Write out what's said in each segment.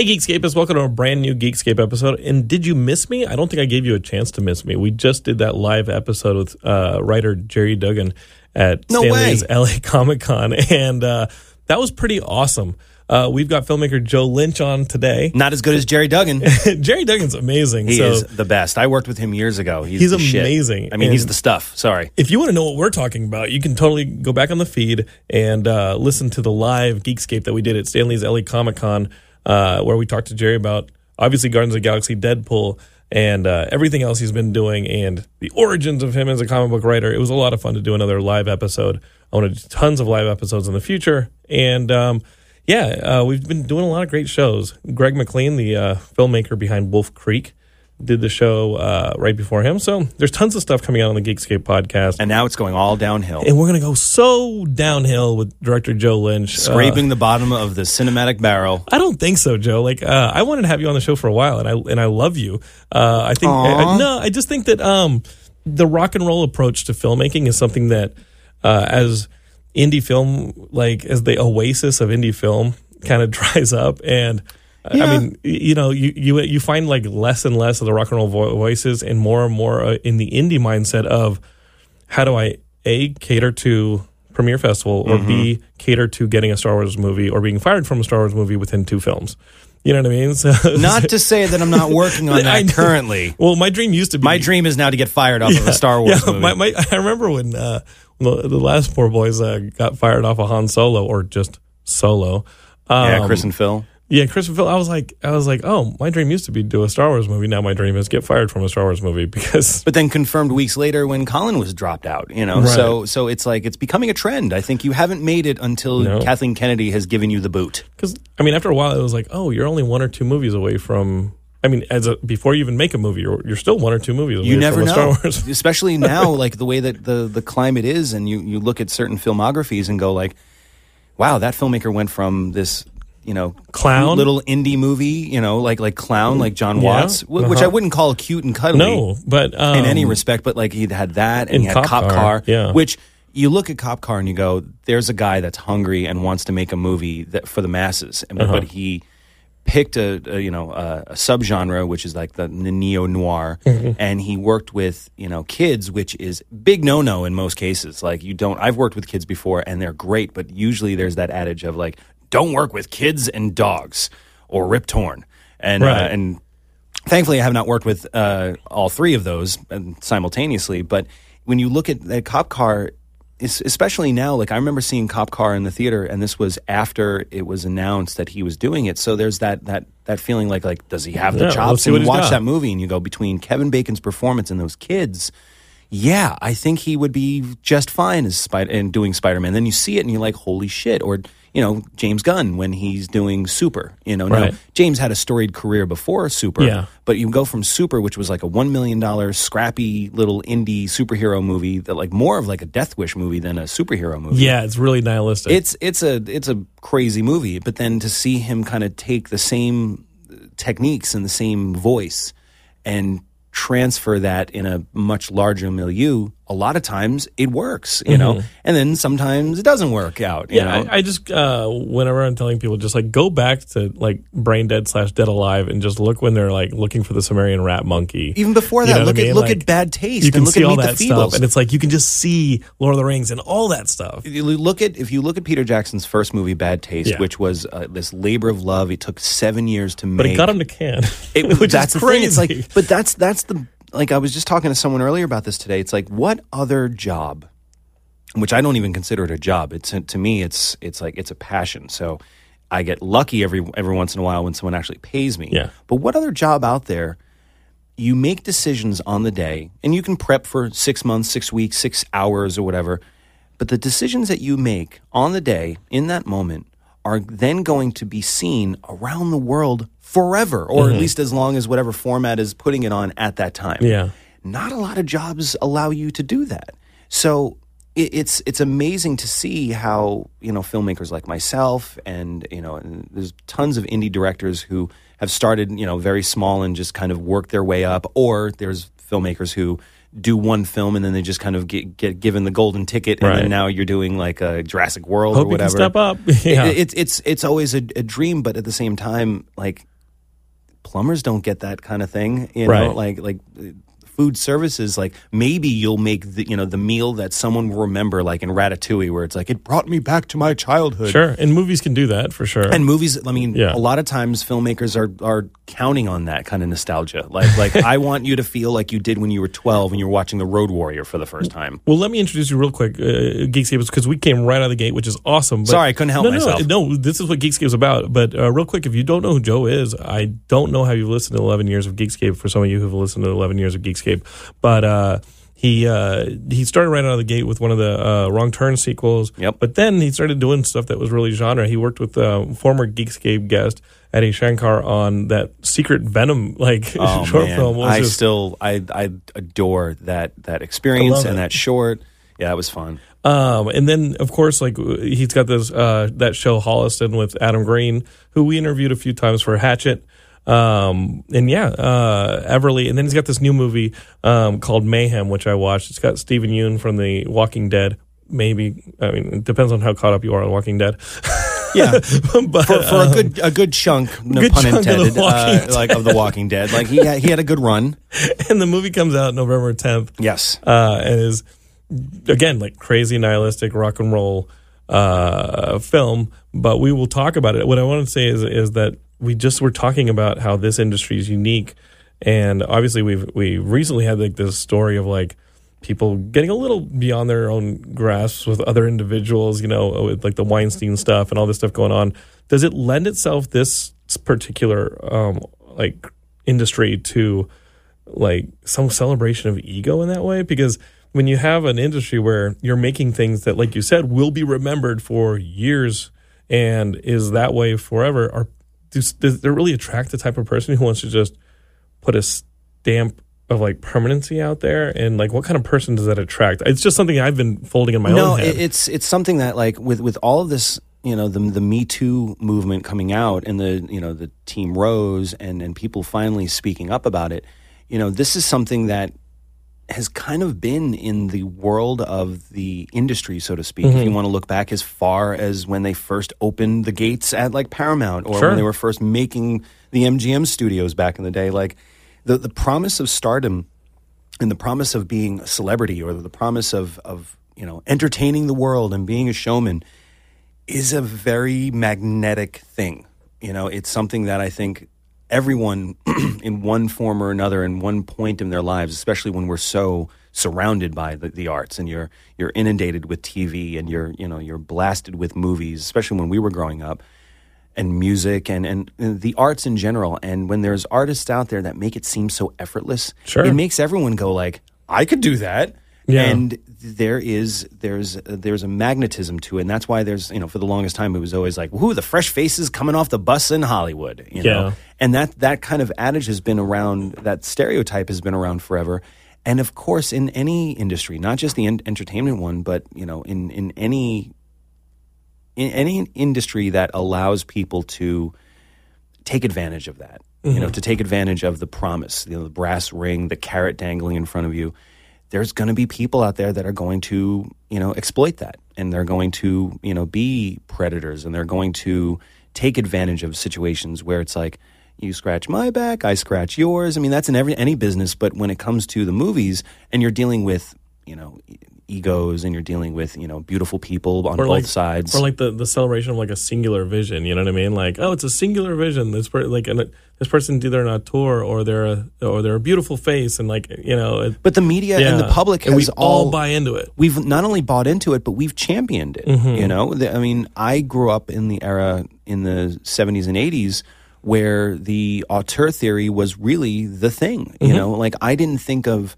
Hey, Geekscapists, welcome to a brand new Geekscape episode. And did you miss me? I don't think I gave you a chance to miss me. We just did that live episode with uh, writer Gerry Duggan at No Stan Lee's way. LA Comic Con, and uh, that was pretty awesome. Uh, we've got filmmaker Joe Lynch on today. Not as good as Gerry Duggan. Gerry Duggan's amazing. He so is the best. I worked with him years ago. He's, He's the shit. amazing. I mean, he's the stuff. Sorry. if you want to know what we're talking about, you can totally go back on the feed and uh, listen to the live Geekscape that we did at Stan Lee's LA Comic Con, uh, where we talked to Gerry about obviously Guardians of Galaxy, Deadpool, and uh, everything else he's been doing, and the origins of him as a comic book writer. It was a lot of fun to do another live episode. I want to do tons of live episodes in the future, and um, yeah, uh, we've been doing a lot of great shows. Greg McLean, the uh, filmmaker behind Wolf Creek. Did the show uh, right before him. So there's tons of stuff coming out on the Geekscape podcast. And now it's going all downhill. And we're going to go so downhill with director Joe Lynch. Uh, Scraping the bottom of the cinematic barrel. I don't think so, Joe. Like uh, I wanted to have you on the show for a while, and I and I love you. Uh, I think I- I- no, I just think that um, the rock and roll approach to filmmaking is something that uh, as indie film, like as the oasis of indie film, kind of dries up and. I mean, you know, you, you you find like less and less of the rock and roll vo- voices, and more and more uh, in the indie mindset of how do I a cater to premiere festival or b Mm-hmm. cater to getting a Star Wars movie or being fired from a Star Wars movie within two films. You know what I mean? So, Not to say that I'm not working on that currently. well, my dream used to be My dream is now to get fired off of a Star Wars yeah, movie. My, my, I remember when uh, the, the last poor boys uh, got fired off of Han Solo or just Solo. Um, yeah, Chris and Phil. Yeah, Chris and I was like, I was like, oh, my dream used to be do a Star Wars movie. Now my dream is get fired from a Star Wars movie because But then confirmed weeks later when Colin was dropped out, you know. Right. So so it's like it's becoming a trend. I think you haven't made it until No. Kathleen Kennedy has given you the boot. Because I mean, after a while, it was like, oh, you're only one or two movies away from. I mean, as a before you even make a movie, you're, you're still one or two movies You never from know, Star Wars. especially now, like the way that the the climate is, and you you look at certain filmographies and go like, wow, that filmmaker went from this. You know, Clown? little indie movie. You know, like like clown, like Jon Watts, which uh-huh. I wouldn't call cute and cuddly. no, but um, in any respect, but like he'd had that and he had Cop Cop, Car, Car, yeah. which you look at Cop Car and you go, there's a guy that's hungry and wants to make a movie that for the masses, and, Uh-huh. but he picked a, a you know a, a subgenre which is like the, neo noir, Mm-hmm. and he worked with you know kids, which is big no no in most cases. Like you don't, I've worked with kids before and they're great, but usually there's that adage of like, don't work with kids and dogs or Rip Torn, and uh, and thankfully, I have not worked with uh, all three of those um, simultaneously. But when you look at the cop car, especially now, like I remember seeing Cop Car in the theater, and this was after it was announced that he was doing it. So there's that that that feeling like like does he have the Yeah, chops? And you watch got. that movie, and you go between Kevin Bacon's performance and those kids. Yeah, I think he would be just fine as Spider and doing Spider Man. Then you see it and you're like, holy shit! Or you know, James Gunn when he's doing Super. You know, Right. now James had a storied career before Super. Yeah. But you go from Super, which was like a one million dollar scrappy little indie superhero movie that like more of like a Death Wish movie than a superhero movie. yeah, it's really nihilistic. It's it's a it's a crazy movie, but then to see him kind of take the same uh, techniques and the same voice and transfer that in a much larger milieu, a lot of times it works, you know, and then sometimes it doesn't work out. You Mm-hmm. yeah, know? I, I just uh, whenever I'm telling people, just like go back to like Brain Dead slash Dead Alive and just look when they're like looking for the Sumerian rat monkey. Even before You that, know look I at look Like, at Bad Taste You can and look see at all Meet that the stuff, and it's like you can just see Lord of the Rings and all that stuff. If you look at if you look at Peter Jackson's first movie, Bad Taste, Yeah. which was uh, this labor of love. It took seven years to make. But it got him to can, It, which that's is crazy. It's like, but that's that's the like I was just talking to someone earlier about this today. It's like, what other job, which I don't even consider it a job. It's to me, it's it's like it's a passion. So I get lucky every every once in a while when someone actually pays me. Yeah. But what other job out there? You make decisions on the day, and you can prep for six months, six weeks, six hours, or whatever. But the decisions that you make on the day, in that moment, are then going to be seen around the world forever, or Mm-hmm. at least as long as whatever format is putting it on at that time. Yeah. Not a lot of jobs allow you to do that. So it, it's it's amazing to see how you know filmmakers like myself and you know and there's tons of indie directors who have started you know very small and just kind of work their way up, or there's filmmakers who do one film and then they just kind of get, get given the golden ticket and Right. then now you're doing like a Jurassic World Hope or whatever. step up. yeah. It, it's it's it's always a, a dream, but at the same time, like plumbers don't get that kind of thing. You know, Right. like like food services. Like maybe you'll make the you know the meal that someone will remember, like in Ratatouille, where it's like it brought me back to my childhood. Sure, and movies can do that for sure. And movies, I mean, Yeah. a lot of times filmmakers are are counting on that kind of nostalgia. Like like I want you to feel like you did when you were 12 and you were watching The Road Warrior for the first time. Well, let me introduce you real quick, uh, Geekscape, because we came right out of the gate, which is awesome. But Sorry, I couldn't help no, myself. No, no, this is what Geekscape is about. But uh, real quick, if you don't know who Joe is, I don't know how you've listened to 11 years of Geekscape for some of you who've listened to 11 years of Geekscape. But uh, he uh, he started right out of the gate with one of the uh, Wrong Turn sequels. Yep. But then he started doing stuff that was really genre. He worked with uh, former Geekscape guest Adi Shankar on that Secret Venom like Oh short man, film. I just- still I I adore that that experience and it. that short. Yeah, it was fun. Um, and then of course, like he's got this uh, that show Holliston with Adam Green, who we interviewed a few times for Hatchet. Um, and yeah, uh, Everly, and then he's got this new movie um, called Mayhem, which I watched. It's got Steven Yeun from The Walking Dead. Maybe I mean it depends on how caught up you are on Walking Dead. Yeah, but for, for a good a good chunk, no Good pun chunk of intended, Walking uh, like of the Walking Dead. Like he had, he had a good run. and the movie comes out November tenth. Yes. uh, and is again like crazy nihilistic rock and roll uh, film. But we will talk about it. What I want to say is is that we just were talking about how this industry is unique, and obviously we've we recently had like this story of like people getting a little beyond their own grasps with other individuals, you know, with like the Weinstein stuff and all this stuff going on. Does it lend itself this particular um, like industry to like some celebration of ego in that way? Because when you have an industry where you're making things that like you said will be remembered for years and is that way forever are does, does it really attract the type of person who wants to just put a stamp of like permanency out there and like what kind of person does that attract it's just something i've been folding in my no, own head it- it's it's something that like with with all of this, you know, the the Me Too movement coming out and the you know the Team Rose and and people finally speaking up about it. You know, this is something that has kind of been in the world of the industry, so to speak. If you mm-hmm. want to look back as far as when they first opened the gates at like Paramount, or Sure. when they were first making the MGM studios back in the day, like the the promise of stardom and the promise of being a celebrity or the promise of of you know entertaining the world and being a showman is a very magnetic thing. You know, it's something that I think everyone in one form or another in one point in their lives, especially when we're so surrounded by the, the arts and you're you're inundated with TV and you're you know you're blasted with movies, especially when we were growing up and music and, and and the arts in general. And when there's artists out there that make it seem so effortless, Sure. it makes everyone go like, I could do that. Yeah. And there is there's uh, there's a magnetism to it, and that's why there's you know for the longest time it was always like, whoo, the fresh faces coming off the bus in Hollywood, you know. Yeah. And that that kind of adage has been around. That stereotype has been around forever. And of course, in any industry, not just the en- entertainment one, but you know, in in any in any industry that allows people to take advantage of that, you know, mm-hmm. to take advantage of the promise, you know, the brass ring, the carrot dangling in front of you. There's going to be people out there that are going to, you know, exploit that, and they're going to, you know, be predators, and they're going to take advantage of situations where it's like, you scratch my back, I scratch yours. I mean, that's in every any business, but when it comes to the movies, and you're dealing with, you know, egos, and you're dealing with, you know, beautiful people on both like, sides. or like the, the celebration of like a singular vision. You know what I mean? Like, oh, it's a singular vision. This per- like an, this person's either an auteur or they're a or they're a beautiful face, and like you know, it, but the media and the yeah. public and has we all buy into it. we've not only bought into it, but we've championed it. Mm-hmm. You know, The- I mean, I grew up in the era in the '70s and '80s where the auteur theory was really the thing. You mm-hmm. know, like I didn't think of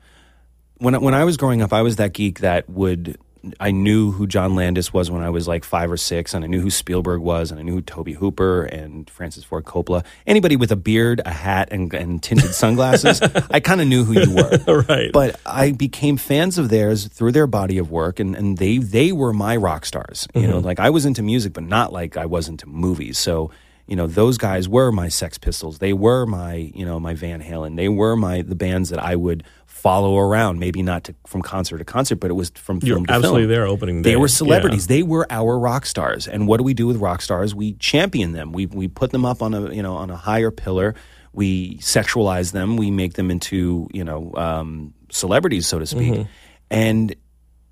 when I- when I was growing up, I was that geek that would. I knew who John Landis was when I was like five or six, and I knew who Spielberg was, and I knew who Tobe Hooper and Francis Ford Coppola. Anybody with a beard, a hat, and, and tinted sunglasses, I kind of knew who you were right. but I became fans of theirs through their body of work, and, and they they were my rock stars. You know, mm-hmm. like I was into music, but not like I was into movies. So you know, those guys were my Sex Pistols. They were my you know my Van Halen. They were my the bands that I would follow around. Maybe not to, from concert to concert, but it was from You're film to absolutely film. there opening day. They were Yeah. celebrities. They were our rock stars. And what do we do with rock stars? We champion them. We we put them up on a you know on a higher pillar. we sexualize them, we make them into you know um, celebrities, so to speak, and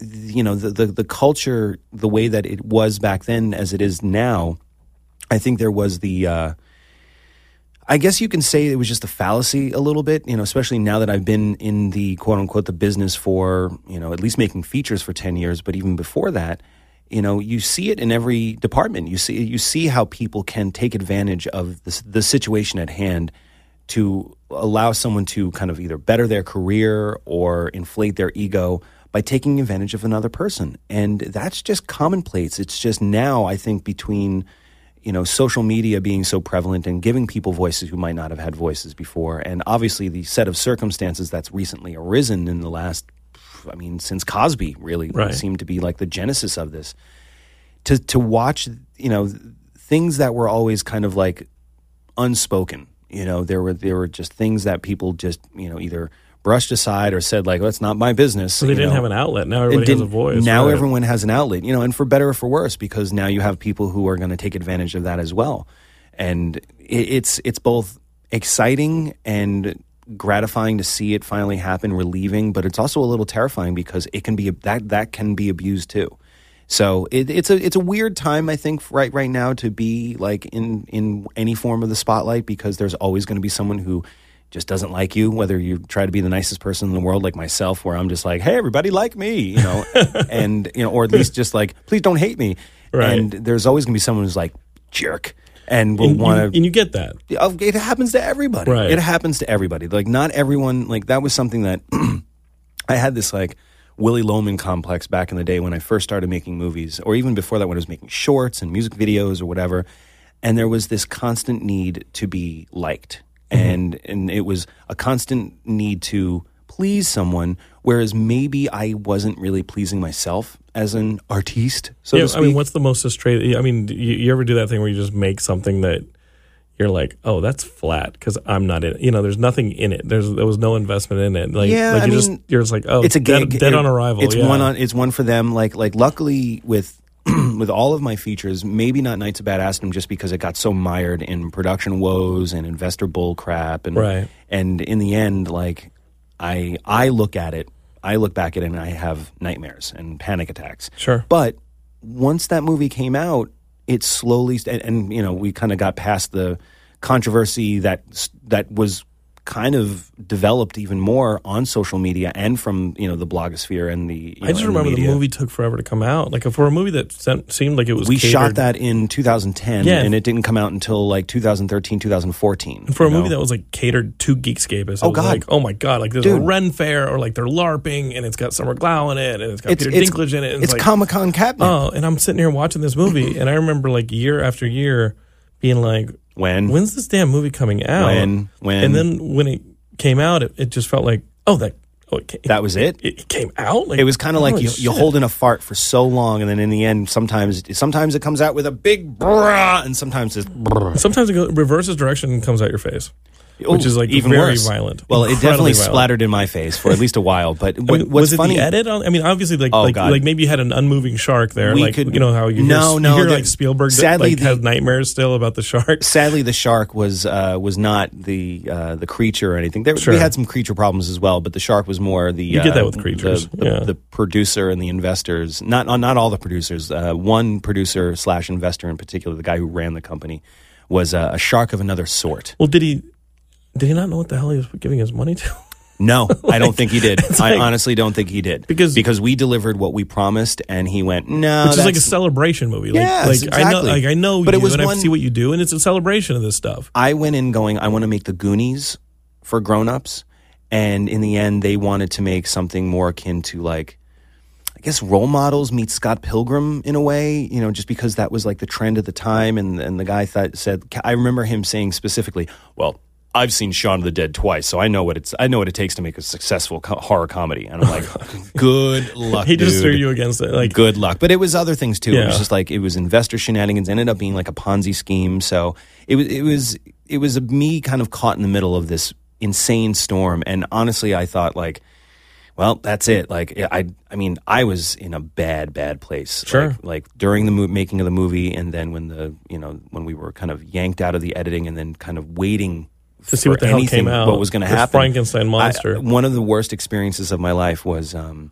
you know the, the the culture, the way that it was back then as it is now. I think there was the. Uh, I guess you can say it was just a fallacy a little bit, you know, especially now that I've been in the quote unquote the business for, you know, at least making features for 10 years, but even before that, you know, you see it in every department. You see you see how people can take advantage of the, the situation at hand to allow someone to kind of either better their career or inflate their ego by taking advantage of another person. And that's just commonplace. It's just now I think between you know, social media being so prevalent and giving people voices who might not have had voices before. And obviously, the set of circumstances that's recently arisen in the last, I mean, since Cosby really Right. seemed to be like the genesis of this. To, to watch, you know, things that were always kind of like unspoken. You know, there were there were just things that people just you know either brushed aside or said like, "Well, it's not my business." So they didn't know have an outlet. Now everybody has a voice. Now right. everyone has an outlet, you know, and for better or for worse, because now you have people who are going to take advantage of that as well, and it, it's it's both exciting and gratifying to see it finally happen, relieving, but it's also a little terrifying because it can be that that can be abused too. So it, it's a it's a weird time I think right right now to be like in in any form of the spotlight because there's always going to be someone who just doesn't like you whether you try to be the nicest person in the world like myself where I'm just like hey everybody like me you know and you know or at least just like please don't hate me Right. and there's always going to be someone who's like jerk and will want to and you get that. Oh, it happens to everybody. Right. It happens to everybody. Like not everyone. Like that was something that I had this like Willy Loman complex back in the day when I first started making movies, or even before that when I was making shorts and music videos or whatever. And there was this constant need to be liked, Mm-hmm. and and it was a constant need to please someone. Whereas maybe I wasn't really pleasing myself as an artiste. So yeah. I mean, what's the most straight? I mean, you, you ever do that thing where you just make something that you're like, oh, that's flat because I'm not in it. You know, there's nothing in it. There's there was no investment in it. Like, Yeah, like I you just mean, you're just like, oh, it's a dead, dead It- on arrival. It's yeah. one on. It's one for them. Like like luckily with with all of my features, maybe not Knights of Badassdom, just because it got so mired in production woes and investor bull crap, and Right. and in the end, like I I look at it, I look back at it, and I have nightmares and panic attacks. Sure. But once that movie came out, it slowly and, and you know we kind of got past the controversy that that was kind of developed even more on social media and from you know the blogosphere and the. You I know, just remember the media. movie took forever to come out. Like for a movie that sent, seemed like it was We shot that in 2010, Yeah. and it didn't come out until like 2013, 2014. for a you movie that was like catered to Geekscape. Oh, it Oh, God. Like, oh my god! Like there's Dude. a Ren Fair, or like they're LARPing, and it's got Summer Glau in it, and it's got it's Peter it's, Dinklage in it. And it's like, Comic Con catnip. oh, and I'm sitting here watching this movie, and I remember like year after year being like, when when's this damn movie coming out? When? When? And then when it came out, it, it just felt like, oh, that oh, it, ca- that was it. it, it came out. Like, It was kind of like you, you shit. hold in a fart for so long, and then in the end, sometimes sometimes it comes out with a big brah, and sometimes it's brrr. Sometimes it goes, reverses direction and comes out your face, which is like even very worse. violent. Well, it definitely violent. splattered in my face for at least a while. But I mean, what's was it funny? the edit on? I mean, obviously, like Oh, like, like maybe you had an unmoving shark there. We like could- you know how you No, hear, no, you hear the- like Spielberg sadly, like, the- has nightmares still about the shark. Sadly, the shark was uh, was not the uh, the creature or anything. There, Sure. We had some creature problems as well, but the shark was more the You get uh, that with creatures, The, the, yeah. the producer and the investors. Not not all the producers. Uh, one producer slash investor in particular, the guy who ran the company, was uh, a shark of another sort. Well, did he? Did he not know what the hell he was giving his money to? No, I don't think he did. I like- honestly don't think he did Because- because we delivered what we promised, and he went no. Which is like a celebration movie. Like, Yes, like I know, exactly. like I know But you, it was and I one- see what you do, and it's a celebration of this stuff. I went in going, I want to make the Goonies for grown-ups, and in the end, they wanted to make something more akin to like, I guess role models meet Scott Pilgrim in a way, you know, just because that was like the trend at the time, and and the guy thought said, I remember him saying specifically, well. I've seen Shaun of the Dead twice, so I know what it's. I know what it takes to make a successful co- horror comedy, and I'm like, "Good luck." He just dude. threw you against it. Like good luck. But it was other things too. It was just like it was investor shenanigans. Ended up being like a Ponzi scheme. So it was it was it was me kind of caught in the middle of this insane storm. And honestly, I thought like, well, that's it. Like I I mean, I was in a bad bad place. Sure. Like, like during the mo- making of the movie, and then when the you know when we were kind of yanked out of the editing, and then kind of waiting To see what the hell anything, came out. what was going to happen. Frankenstein I- monster. one of the worst experiences of my life was um,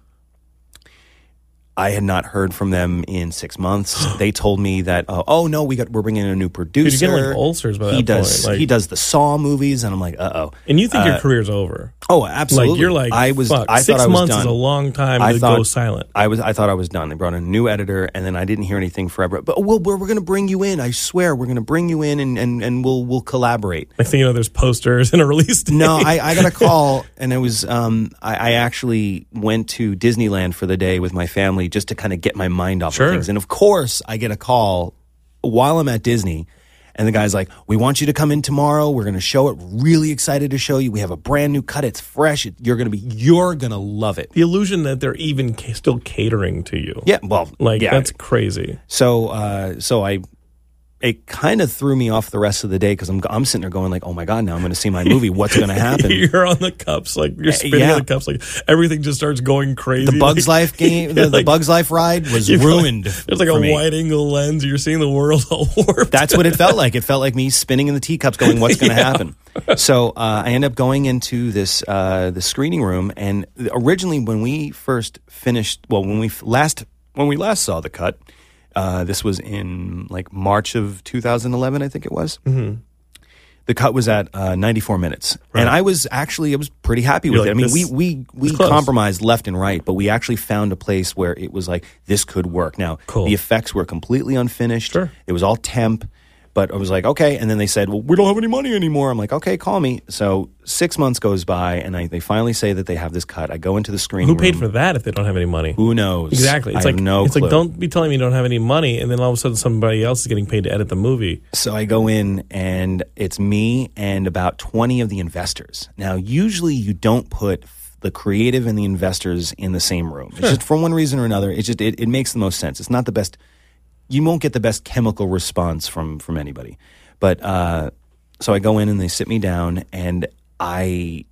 I had not heard from them in six months. they told me that uh, oh no, we got we're bringing in a new producer. Dude, you're getting, like, ulcers by he that does point, like- he does the Saw movies, and I'm like uh oh. and you think your career's over. Oh, absolutely. Like you're like I was. fuck, I six thought I was months done. is a long time I to thought- go silent. I was. I thought I was done. They brought in a new editor, and then I didn't hear anything forever. But well, we're, we're going to bring you in. I swear, we're going to bring you in, and, and, and we'll we'll collaborate. Thing you know, there's posters and a release date. No, I, I got a call, and it was. Um, I, I actually went to Disneyland for the day with my family just to kind of get my mind off Sure. of things. And of course, I get a call while I'm at Disney. And the guy's like, "We want you to come in tomorrow. We're going to show it. Really excited to show you. We have a brand new cut. It's fresh. It, you're going to be. You're going to love it." the illusion that they're even ca- still catering to you. Yeah. Well, Like yeah. that's crazy. So, uh, so I, it kind of threw me off the rest of the day because I'm, I'm sitting there going like, oh my god, now I'm going to see my movie. What's going to happen? you're on the cups, like you're spinning yeah. the cups, like everything just starts going crazy. the Bugs like, Life game, the, you're the Bugs Life ride was ruined. Like, there's like a me. wide angle lens. You're seeing the world all warped. That's what it felt like. It felt like me spinning in the teacups, going, "What's going to happen?" So uh, I end up going into this uh, the screening room, and originally when we first finished, well, when we f- last when we last saw the cut, uh, this was in like March of 2011, I think it was. Mm-hmm. The cut was at uh, 94 minutes, and I was actually I was pretty happy with You're it. I mean, we we we compromised left and right, but we actually found a place where it was like this could work. Now Cool. the effects were completely unfinished. Sure. It was all temp, but I was like, okay. And then they said, well, we don't have any money anymore. I'm like, okay, call me. So six months goes by, and I, they finally say that they have this cut. I go into the screen. Who paid room. for that if they don't have any money? Who knows? Exactly. It's I like no It's clue. like don't be telling me you don't have any money, and then all of a sudden somebody else is getting paid to edit the movie. So I go in, and it's me and about 20 of the investors. Now, usually you don't put the creative and the investors in the same room. It's just for one reason or another. It just it, it makes the most sense. It's not the best. You won't get the best chemical response from from anybody. But uh, so I go in and they sit me down, and I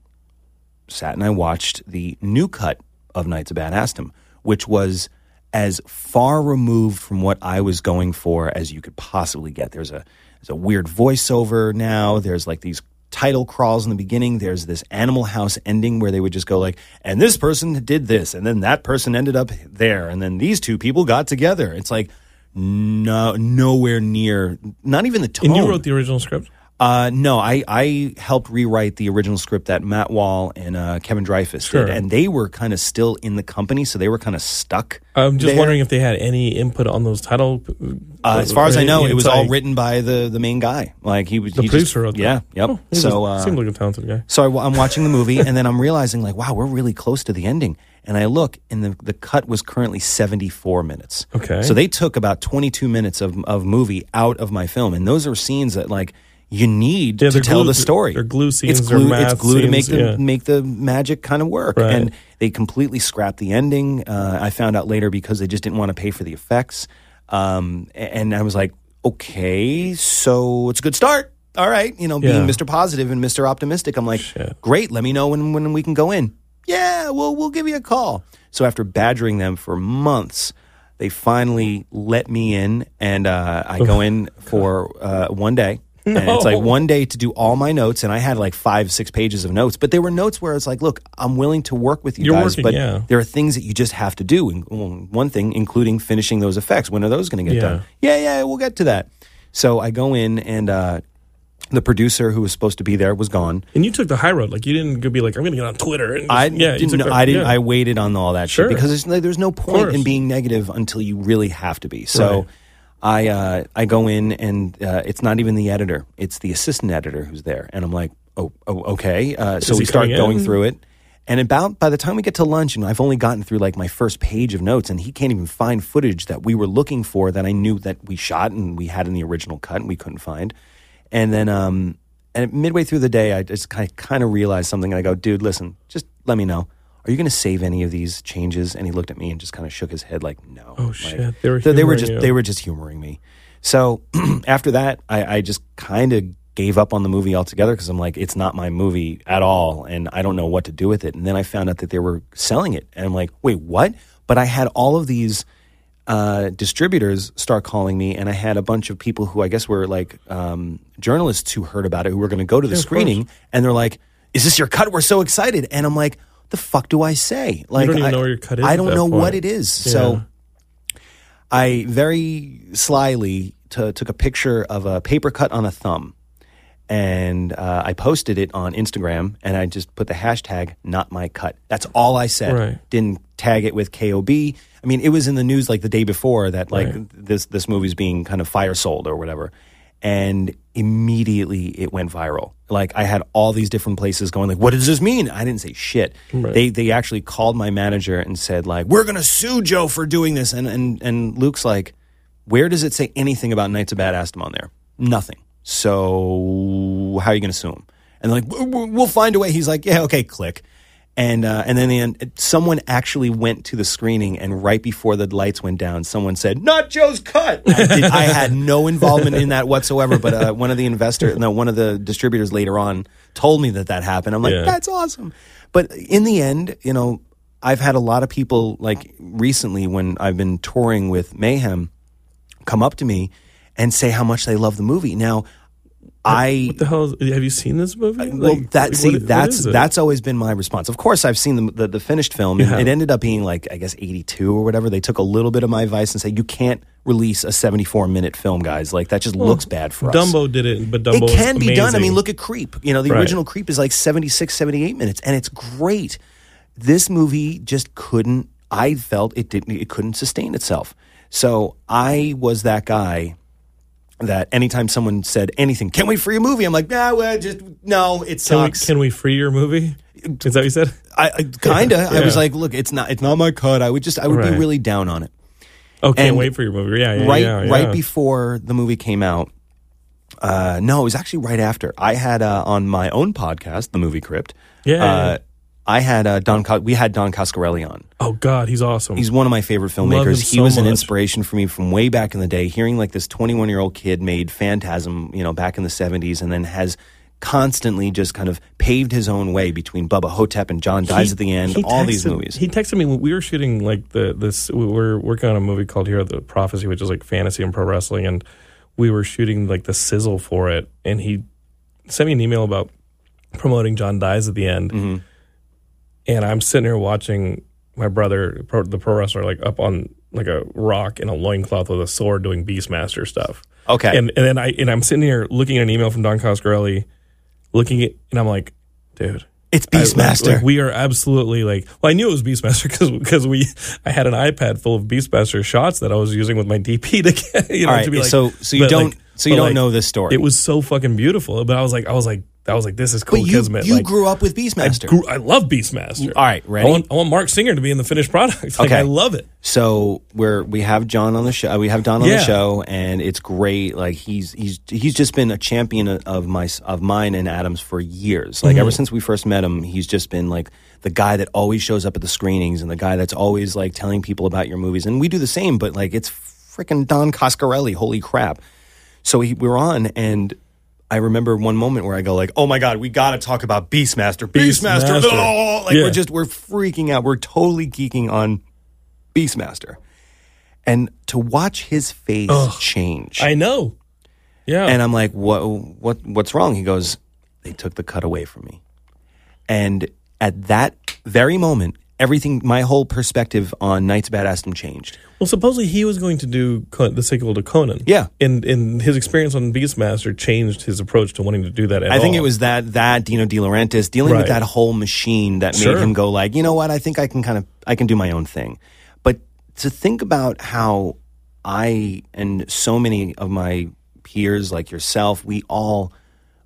sat and I watched the new cut of Knights of Badassdom, which was as far removed from what I was going for as you could possibly get. There's a there's a weird voiceover now. There's like these title crawls in the beginning. There's this Animal House ending where they would just go like, and this person did this, and then that person ended up there, and then these two people got together. It's like no nowhere near not even the tone. And you wrote the original script. Uh, no, I, I helped rewrite the original script that Matt Wall and uh, Kevin Dreyfuss Sure. did, and they were kind of still in the company, so they were kind of stuck. I'm just there. wondering if they had any input on those title. Uh, as far as I know, it was all written by the the main guy. Like he was The he producer Just, wrote that. yeah, yep. Oh, he so was- uh, seemed like a talented guy. so I, am watching the movie, and then I'm realizing like, wow, we're really close to the ending. And I look, and the the cut was currently 74 minutes. Okay. So they took about 22 minutes of of movie out of my film, and those are scenes that like. You need Yeah, to tell glue- the story. they're glue scenes, It's glue. It's glue to make the yeah. make the magic kind of work. Right. And they completely scrapped the ending. Uh, I found out later because they just didn't want to pay for the effects. Um, and I was like, okay, so it's a good start. All right, you know, being Yeah. Mr. Positive and Mr. Optimistic, I'm like, Shit. great. Let me know when when we can go in. Yeah, well, we'll give you a call. So after badgering them for months, they finally let me in, and uh, I go in for uh, one day. And it's like one day to do all my notes, and I had like five, six pages of notes. But there were notes where it's like, look, I'm willing to work with you You're guys, working, but yeah. there are things that you just have to do. And one thing, including finishing those effects. When are those going to get Yeah. done? Yeah, yeah, we'll get to that. So I go in, and uh, the producer who was supposed to be there was gone. And you took the high road. Like you didn't go be like, I'm going to get on Twitter. And just- I yeah, didn't. the- I didn't. yeah. I waited on all that Sure. shit because there's, no- there's no point in being negative until you really have to be. So. Right. I uh, I go in and uh, it's not even the editor; it's the assistant editor who's there, and I'm like, oh, oh okay. Uh, so we start going in? through it, and about by the time we get to lunch, and I've only gotten through like my first page of notes, and he can't even find footage that we were looking for that I knew that we shot and we had in the original cut, and we couldn't find. And then um, and midway through the day, I just kind of, kind of realized something, and I go, dude, listen, just let me know. Are you going to save any of these changes? And he looked at me and just kind of shook his head, like, no. Oh, Like, shit. They were they, were just you. they were just humoring me. So after that, I, I just kind of gave up on the movie altogether because I'm like, it's not my movie at all, and I don't know what to do with it. And then I found out that they were selling it, and I'm like, wait, what? But I had all of these uh, distributors start calling me, and I had a bunch of people who I guess were like um, journalists who heard about it who were going to go to the of screening, and they're like, "Is this your cut? We're so excited!" And I'm like, "The fuck do I say? Like, don't even I, know where your cut is I don't know what point. it is." So I very slyly t- took a picture of a paper cut on a thumb and uh, I posted it on Instagram and I just put the hashtag not my cut. That's all I said. Right. Didn't tag it with KOB. I mean, it was in the news like the day before that like Right. this this movie's being kind of fire sold or whatever. And immediately it went viral. Like I had all these different places going like, what does this mean? I didn't say shit. Right. They they actually called my manager and said like, we're gonna sue Joe for doing this. And and and Luke's like, where does it say anything about Knights of Badassdom on there? Nothing. So how are you going to sue him? And they're like, "W- w- we'll find a way. He's like, yeah, okay, click. And uh, and then the end, someone actually went to the screening, and right before the lights went down, someone said, "Not Joe's cut." I, did, I had no involvement in that whatsoever. But uh, one of the investor, no, one of the distributors later on told me that that happened. I'm like, Yeah. that's awesome. But in the end, you know, I've had a lot of people like recently when I've been touring with Mayhem come up to me and say how much they love the movie. Now, I What the hell? Is, have you seen this movie? well, Like, that like, see, what- what that's it? that's always been my response. Of course, I've seen the the, the finished film, Yeah. it ended up being like I guess eighty two or whatever. They took a little bit of my advice and said you can't release a seventy four minute film, guys. Like that just looks bad for us. Dumbo did it, but Dumbo It can be done. I mean, look at Creep. You know, the Right. original Creep is like 76, 78 minutes, and it's great. This movie just couldn't. I felt it didn't. It couldn't sustain itself. So I was that guy that anytime someone said anything, can we free your movie. I'm like, nah, well, just no, it Can we, sucks. can we free your movie? Is that what you said? I, I kinda. I was like, look, it's not. It's not my cut. I would just. I would be really down on it. Oh, can't And wait for your movie. Yeah, yeah right yeah, yeah. right before the movie came out. Uh, no, it was actually right after. I had uh, on my own podcast, the movie Crypt. Yeah, yeah, uh, I had uh, Don. Co- we had Don Coscarelli on. Oh God, he's awesome. He's one of my favorite filmmakers. him he so was an much. inspiration for me from way back in the day. Hearing like this 21 year old kid made Phantasm, you know, back in the 70s, and then has constantly just kind of paved his own way between Bubba Ho-Tep and John Dies He- at the End. All these movies. He texted me when we were shooting like the this. We were working on a movie called Hero of the Prophecy, which is like fantasy and pro wrestling, and we were shooting like the sizzle for it. And he sent me an email about promoting John Dies at the end, Mm-hmm. And I'm sitting here watching my brother, pro, the pro wrestler, like up on like a rock in a loincloth with a sword doing Beastmaster stuff. Okay. And and then I and I'm sitting here looking at an email from Don Coscarelli, looking at and I'm like, dude. it's I- like- Beastmaster. we are absolutely like. Well, I knew it was Beastmaster because because we I had an iPad full of Beastmaster shots that I was using with my DP to get you know All right, to be like. so- so you don't- like- so you don't like, know this story. It was so fucking beautiful, but I was like I was like I was like this is cool but you, kismet. you like, grew up with I, Beastmaster. grew, I love Beastmaster. All right, ready? I want, I want Marc Singer to be in the finished product. Like, Okay. I love it. So we're we have John on the show. We have Don on Yeah. the show, and it's great. Like he's he's he's just been a champion of my of mine and Adams for years. Like Mm-hmm. ever since we first met him, he's just been like the guy that always shows up at the screenings and the guy that's always like telling people about your movies. And we do the same, but like it's freaking Don Coscarelli. Holy crap! So he, we're on and. I remember one moment where I go like, "Oh my god, we got to talk about Beastmaster, Beastmaster!" Beastmaster. Oh, like Yeah. we're just we're freaking out. We're totally geeking on Beastmaster, and to watch his face change, I know. Yeah. and I'm like, "What? What? What's wrong?" He goes, "They took the cut away from me," and at that very moment, everything, my whole perspective on Knights of Badassdom changed. Well, supposedly he was going to do the sequel to Conan. Yeah. and and his experience on Beastmaster changed his approach to wanting to do that. At I think all. it was that that Dino De Laurentiis dealing with that whole machine that Sure. made him go like, you know what? I think I can kind of I can do my own thing. But to think about how I and so many of my peers like yourself, we all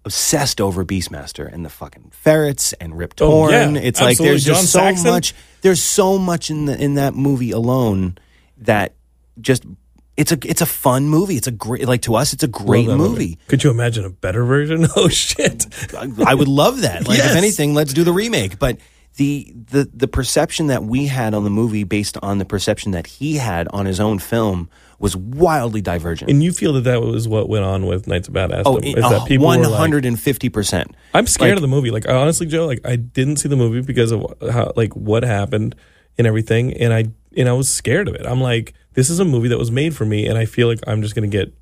obsessed over Beastmaster and the fucking ferrets and Rip Oh, yeah, it's like there's absolutely. just John so Saxon? much. There's so much in the in that movie alone that just. It's a it's a fun movie. It's a great like to us. It's a great that movie. Could you imagine a better version? Oh shit! I I would love that. Like, Yes. if anything, let's do the remake. But the the the perception that we had on the movie, based on the perception that he had on his own film, was wildly divergent. And you feel that that was what went on with Knights of Badass? oh, is that people one were like, hundred and fifty percent. I'm scared like- of the movie. Like I honestly, Joe, like I didn't see the movie because of how like what happened and everything, and I and I was scared of it. I'm like, this is a movie that was made for me, and I feel like I'm just going to get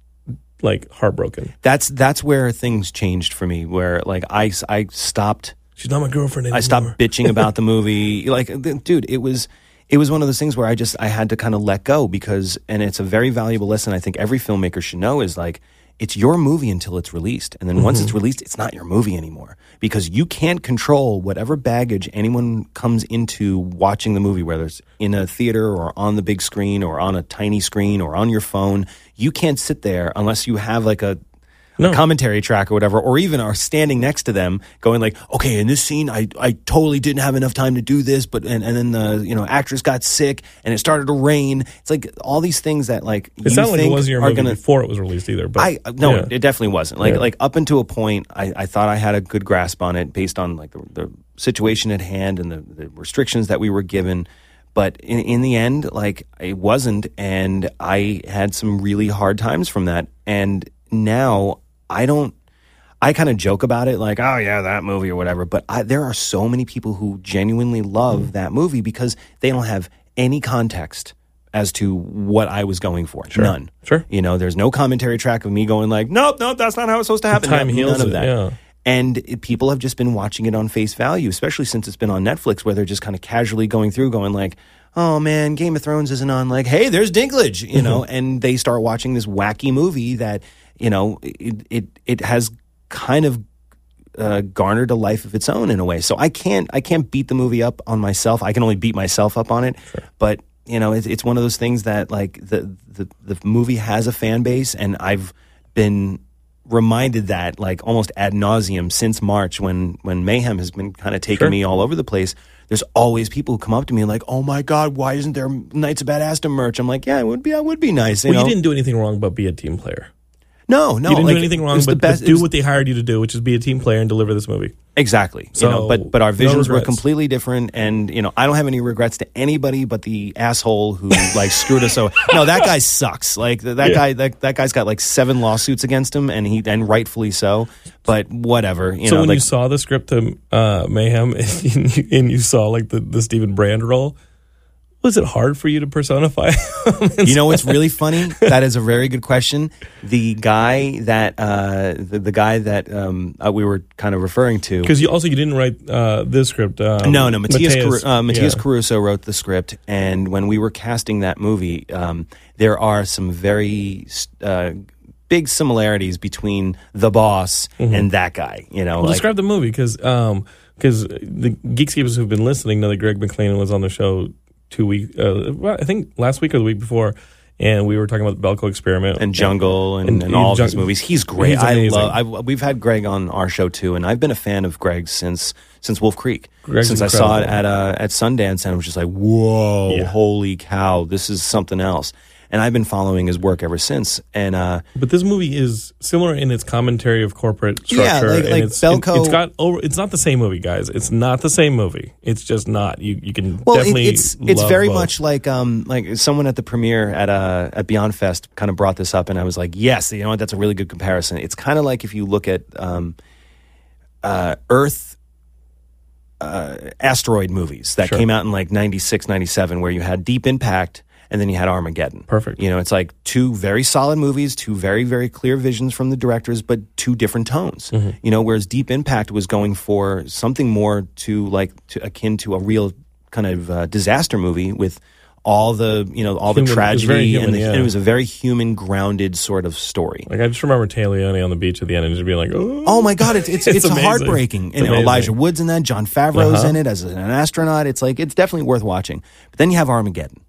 like heartbroken. That's that's where things changed for me. Where like I I stopped She's not my girlfriend anymore. I stopped bitching about the movie. Like, dude, it was it was one of those things where I just I had to kind of let go because, and it's a very valuable lesson. I think every filmmaker should know is like it's your movie until it's released, and then once it's mm-hmm. released, it's not your movie anymore because you can't control whatever baggage anyone comes into watching the movie, whether it's in a theater or on the big screen or on a tiny screen or on your phone. You can't sit there unless you have like a No. commentary track or whatever, or even are standing next to them going like, okay, in this scene, I, I totally didn't have enough time to do this, but, and, and then the, you know, actress got sick and it started to rain. It's like all these things that like, It's you not like it wasn't your movie gonna, before it was released either. But I, no, yeah. it definitely wasn't like, Yeah. like up until a point, I, I thought I had a good grasp on it based on like the, the situation at hand and the, the restrictions that we were given. But in, in the end, like it wasn't, and I had some really hard times from that. And now I don't I kind of joke about it, like, oh yeah, that movie or whatever. But I, there are so many people who genuinely love Mm. that movie because they don't have any context as to what I was going for. None. Sure. You know, there's no commentary track of me going like, nope, nope, that's not how it's supposed to happen. time None- heals None of it, that. yeah. And it, people have just been watching it on face value, especially since it's been on Netflix, where they're just kind of casually going through, going like, "Oh man, Game of Thrones isn't on." Like, "Hey, there's Dinklage," you know, and they start watching this wacky movie that you know it it, it has kind of uh, garnered a life of its own in a way. So I can't I can't beat the movie up on myself. I can only beat myself up on it. But you know, it's, it's one of those things that like the, the the movie has a fan base, and I've been reminded that like almost ad nauseum since March when when Mayhem has been kind of taking Sure. me all over the place. There's always people who come up to me and like, "Oh my God, why isn't there Knights of Bad to merch?" I'm like, "Yeah, it would be. That would be nice." You well, you didn't do anything wrong but be a team player. No, no, You didn't like, do anything wrong but, the best. but do was- what they hired you to do, which is be a team player and deliver this movie. Exactly. So, you know, but but our no visions were completely different, and you know, I don't have any regrets to anybody but the asshole who like screwed us over. No, that guy sucks. Like that Yeah. guy, that, that guy's got like seven lawsuits against him, and he and rightfully so. But whatever. You so know, when like, you saw the script to uh, Mayhem and you, and you saw like the, the Stephen Brand role, was it hard for you to personify? him? You know what's really funny? That is a very good question. The guy that uh, the, the guy that um, uh, we were kind of referring to. Because you also you didn't write uh, this script. Um, No, no. Matias Mateus- Caru- uh, Matias yeah. Caruso wrote the script, and when we were casting that movie, um, there are some very uh, big similarities between the boss and that guy. You know, Mm-hmm. Well, like, describe the movie because because the Geekscapers who've been listening know that Greg McLean was on the show two weeks. Uh, well, I think last week or the week before, and we were talking about the Belko experiment and Jungle and, And- and, all of Jung- his movies. He's great. He's I love. I, we've had Greg on our show too, and I've been a fan of Greg since since Wolf Creek. Greg's since I saw it at uh, at Sundance, and I was just like, "Whoa, Yeah. holy cow! This is something else." And I've been following his work ever since. And uh, But this movie is similar in its commentary of corporate Yeah, structure. like- and like it's, Belko- It, has got over. It's not the same movie, guys. It's not the same movie. It's just not. You you can Well, it, definitely. it's it's love very both. much like um like someone at the premiere at uh at Beyond Fest kind of brought this up, and I was like, yes, you know what, that's a really good comparison. It's kind of like if you look at um uh Earth. Uh, asteroid movies that Sure. came out in like 96 97 where you had deep impact and then you had armageddon Perfect. you know it's like two very solid movies two very very clear visions from the directors but two different tones Mm-hmm. you know whereas deep impact was going for something more to like to, akin to a real kind of uh, disaster movie with all the you know all Human- the it was very tragedy human, and, the, yeah. and it was a very human grounded sort of story Like I just remember Taylor on the beach at the end and just being like, oh, Oh my God, it's it's, It's it's, heartbreaking. It's you know, amazing. Elijah Wood's in that, Jon Favreau's Uh-huh. in it as an astronaut. It's like it's definitely worth watching. But then you have Armageddon,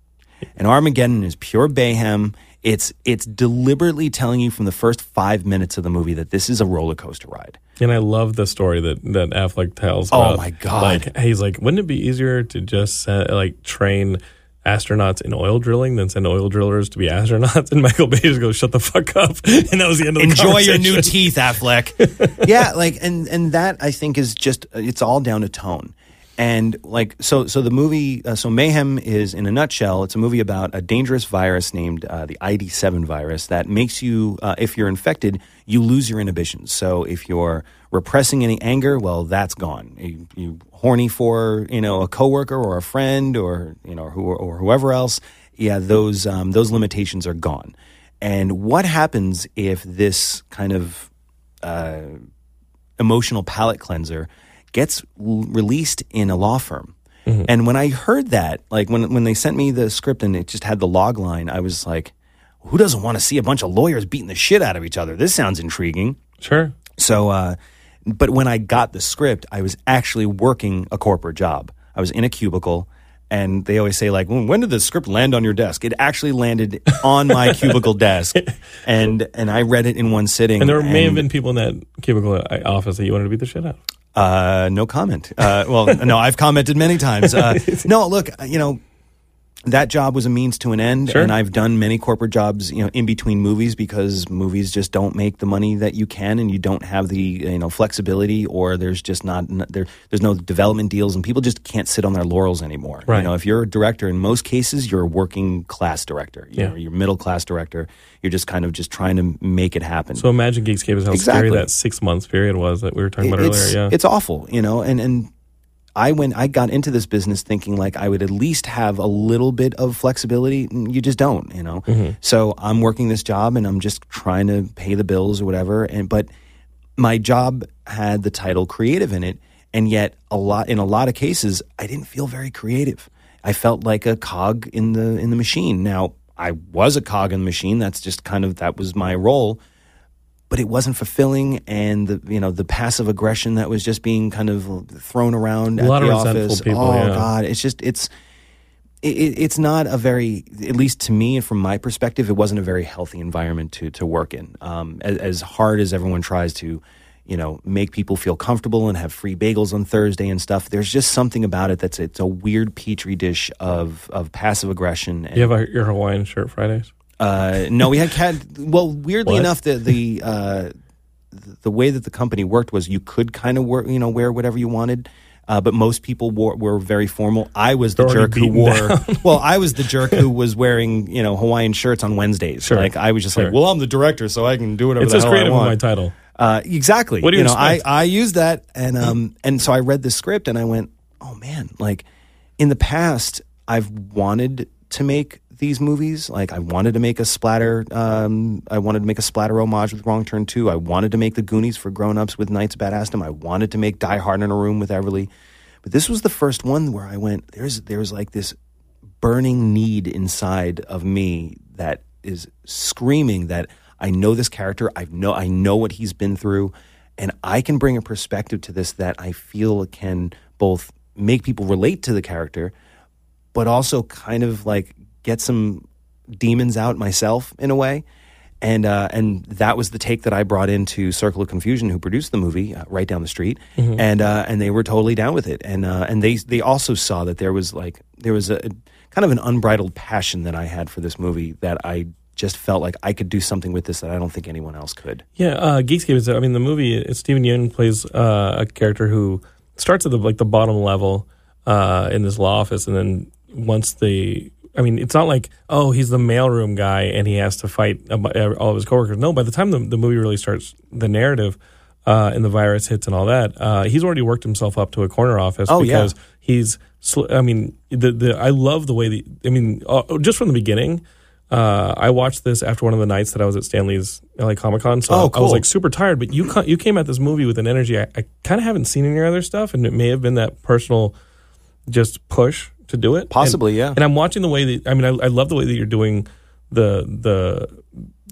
and Armageddon is pure bayhem. It's it's deliberately telling you from the first five minutes of the movie that this is a roller coaster ride. And I love the story that that Affleck tells. Oh about, my God. Like he's like, wouldn't it be easier to just uh, like train astronauts in oil drilling than send oil drillers to be astronauts? And Michael Bay just goes, "Shut the fuck up," and that was the end of the Enjoy your new teeth, Affleck. yeah, like and and that I think is just it's all down to tone. And like so, so the movie, uh, so Mayhem is in a nutshell. It's a movie about a dangerous virus named uh, the ID7 virus that makes you, uh, if you're infected, you lose your inhibitions. So if you're repressing any anger, well, that's gone. You, you horny for you know a coworker or a friend or you know who or whoever else. yeah, those um, those limitations are gone. And what happens if this kind of uh, emotional palate cleanser gets l- released in a law firm? And when I heard that, like when when they sent me the script and it just had the log line, I was like, "Who doesn't want to see a bunch of lawyers beating the shit out of each other? This sounds intriguing." Sure. So, uh, but when I got the script, I was actually working a corporate job. I was in a cubicle, and they always say like, "When when did the script land on your desk?" It actually landed on my cubicle desk, and and I read it in one sitting. And there may have been people in that cubicle uh, office that you wanted to beat the shit out of. Uh, no comment. Uh, well, no, I've commented many times. Uh, no, look, you know, that job was a means to an end, Sure. and I've done many corporate jobs, you know, in between movies because movies just don't make the money that you can, and you don't have the you know flexibility, or there's just not there. There's no development deals, and people just can't sit on their laurels anymore. Right. You know, if you're a director, in most cases, you're a working class director. You Yeah. know, you're middle class director. You're just kind of just trying to make it happen. So imagine Geekscape is how Exactly. scary that six months period was that we were talking about it's, earlier. Yeah. it's awful, you know, and and I went I got into this business thinking like I would at least have a little bit of flexibility. You just don't, you know. Mm-hmm. So I'm working this job and I'm just trying to pay the bills or whatever. And but my job had the title creative in it, and yet a lot in a lot of cases I didn't feel very creative. I felt like a cog in the in the machine. Now I was a cog in the machine. That's just kind of that was my role but it wasn't fulfilling and the you know the passive aggression that was just being kind of thrown around A at lot the of resentful office people, oh yeah. god it's just it's it, it- it's not a very at least to me and from my perspective it wasn't a very healthy environment to to work in um, as, as hard as everyone tries to you know make people feel comfortable and have free bagels on Thursday and stuff there's just something about it that's it's a weird petri dish of of passive aggression and you have a, your Hawaiian shirt Fridays. Uh, no, we had cat. Well, weirdly What? enough, the the uh, the way that the company worked was you could kind of wear you know wear whatever you wanted. Uh, but most people wore, were very formal. I was the jerk who wore. well, I was the jerk who was wearing you know Hawaiian shirts on Wednesdays. Sure. Like I was just Sure. like, well, I'm the director, so I can do whatever It the hell creative I in my want. title. Uh, exactly. What do you know, I. I used that and um and so I read the script and I went, oh man, like in the past I've wanted to make these movies. Like I wanted to make a splatter. Um, I wanted to make a splatter homage with Wrong Turn Two. I wanted to make the Goonies for grown ups with Knights of Badassdom. I wanted to make Die Hard in a Room with Everly. But this was the first one where I went. There's there's like this burning need inside of me that is screaming that I know this character. I know I know what he's been through, and I can bring a perspective to this that I feel can both make people relate to the character, but also kind of like get some demons out myself in a way. And uh, and that was the take that I brought into Circle of Confusion, who produced the movie uh, right down the street, and uh, and they were totally down with it, and uh, and they they also saw that there was like there was a kind of an unbridled passion that I had for this movie that I just felt like I could do something with this that I don't think anyone else could. Yeah, uh, Geekscape is. I mean, the movie. Steven Yeun plays uh, a character who starts at the like the bottom level uh, in this law office, and then once the. I mean, it's not like oh he's the mailroom guy and he has to fight all of his coworkers. No, by the time the, the movie really starts, the narrative uh, and the virus hits and all that, uh, he's already worked himself up to a corner office Oh, yeah. because he's. sl- I mean, the the I love the way the. I mean, uh, just from the beginning. Uh, I watched this after one of the nights that I was at Stan Lee's LA Comic Con, so Oh, I was like super tired. But you ca- you came at this movie with an energy I, I kind of haven't seen in your other stuff, and it may have been that personal just push to do it. Possibly, And- yeah. And I'm watching the way that I mean, I, I love the way that you're doing the the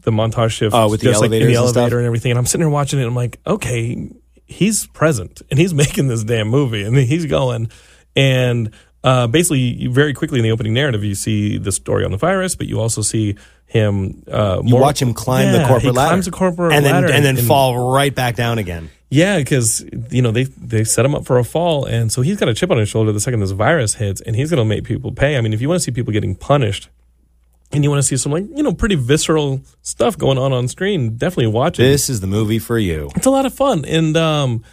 the montage shift Oh, with the just like in the elevators and stuff? elevator and everything. And I'm sitting there watching it. and I'm like, okay, he's present and he's making this damn movie, and he's going and. Uh, basically, very quickly in the opening narrative, you see the story on the virus, but you also see him. Uh, You watch him climb Yeah, the corporate ladder, climbs the corporate and then ladder, and then fall right back down again. yeah, because you know they they set him up for a fall, and so he's got a chip on his shoulder the second this virus hits, and he's going to make people pay. I mean, if you want to see people getting punished, and you want to see some like you know pretty visceral stuff going on on screen, definitely watch it. This is the movie for you. It's a lot of fun, and um,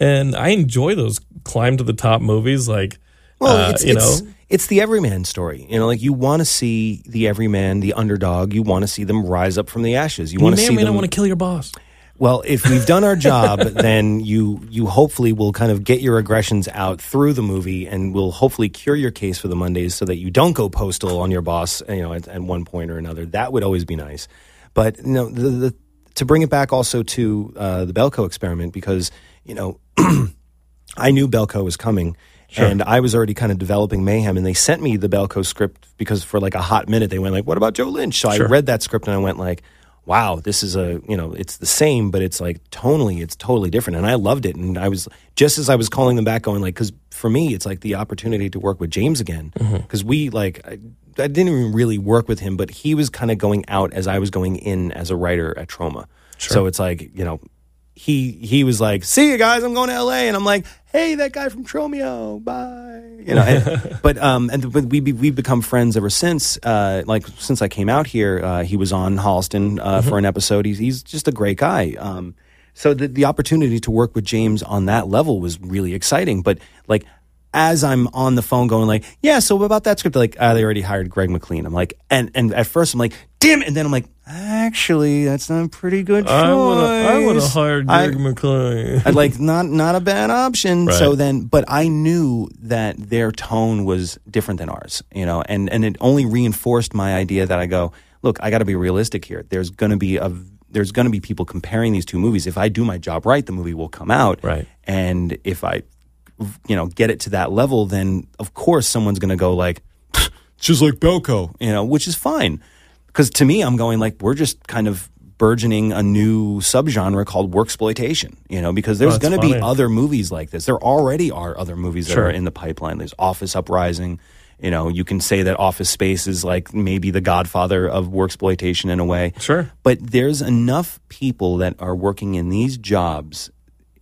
and I enjoy those climb to the top movies, like Well, uh, it's, you it's, know. it's the everyman story. You know, like you want to see the everyman, the underdog. You want to see them rise up from the ashes. You You want to see may not them. want to kill your boss. Well, if we've done our job, then you you hopefully will kind of get your aggressions out through the movie, and will hopefully cure your case for the Mondays, so that you don't go postal on your boss, you know, at, at one point or another. That would always be nice. But you know, the, the, to bring it back also to uh, the Belko experiment, because you know, I knew Belko was coming. And I was already kind of developing Mayhem, and they sent me the Belko script because for like a hot minute they went like, "What about Joe Lynch?" So Sure. I read that script and I went like, wow, this is a, you know, it's the same, but it's like tonally, it's totally different. And I loved it. And I was, just as I was calling them back, going like, because for me, it's like the opportunity to work with James again. Mm-hmm. Because we, like, I, I didn't even really work with him, but he was kind of going out as I was going in as a writer at Troma. So it's like, you know, he he was like, "See you guys, I'm going to L.A." and I'm like, "Hey, that guy from Tromeo, bye." You know, and, but um, and but we we become friends ever since. Uh, like since I came out here, uh, he was on Holliston uh, for an episode. He's he's just a great guy. Um, so the the opportunity to work with James on that level was really exciting. But like. As I'm on the phone going like, yeah, so about that script, like, uh, they already hired Greg McLean. I'm like, and and at first I'm like, damn it, and then I'm like, actually, that's not a pretty good choice. I would have I would have hired I- Greg McLean. I'd like not not a bad option. Right. So then, but I knew that their tone was different than ours, you know, and and it only reinforced my idea that I go, look, I got to be realistic here. There's going to be a there's going to be people comparing these two movies. If I do my job right, the movie will come out. Right. And if I, you know, get it to that level, then of course someone's going to go like, just like Belko, you know, which is fine. Because to me, I'm going like we're just kind of burgeoning a new subgenre called work exploitation. You know, because there's Oh, going to be other movies like this. There already are other movies that Sure. are in the pipeline. There's Office Uprising. You know, you can say that Office Space is like maybe the godfather of work exploitation in a way. Sure. But there's enough people that are working in these jobs,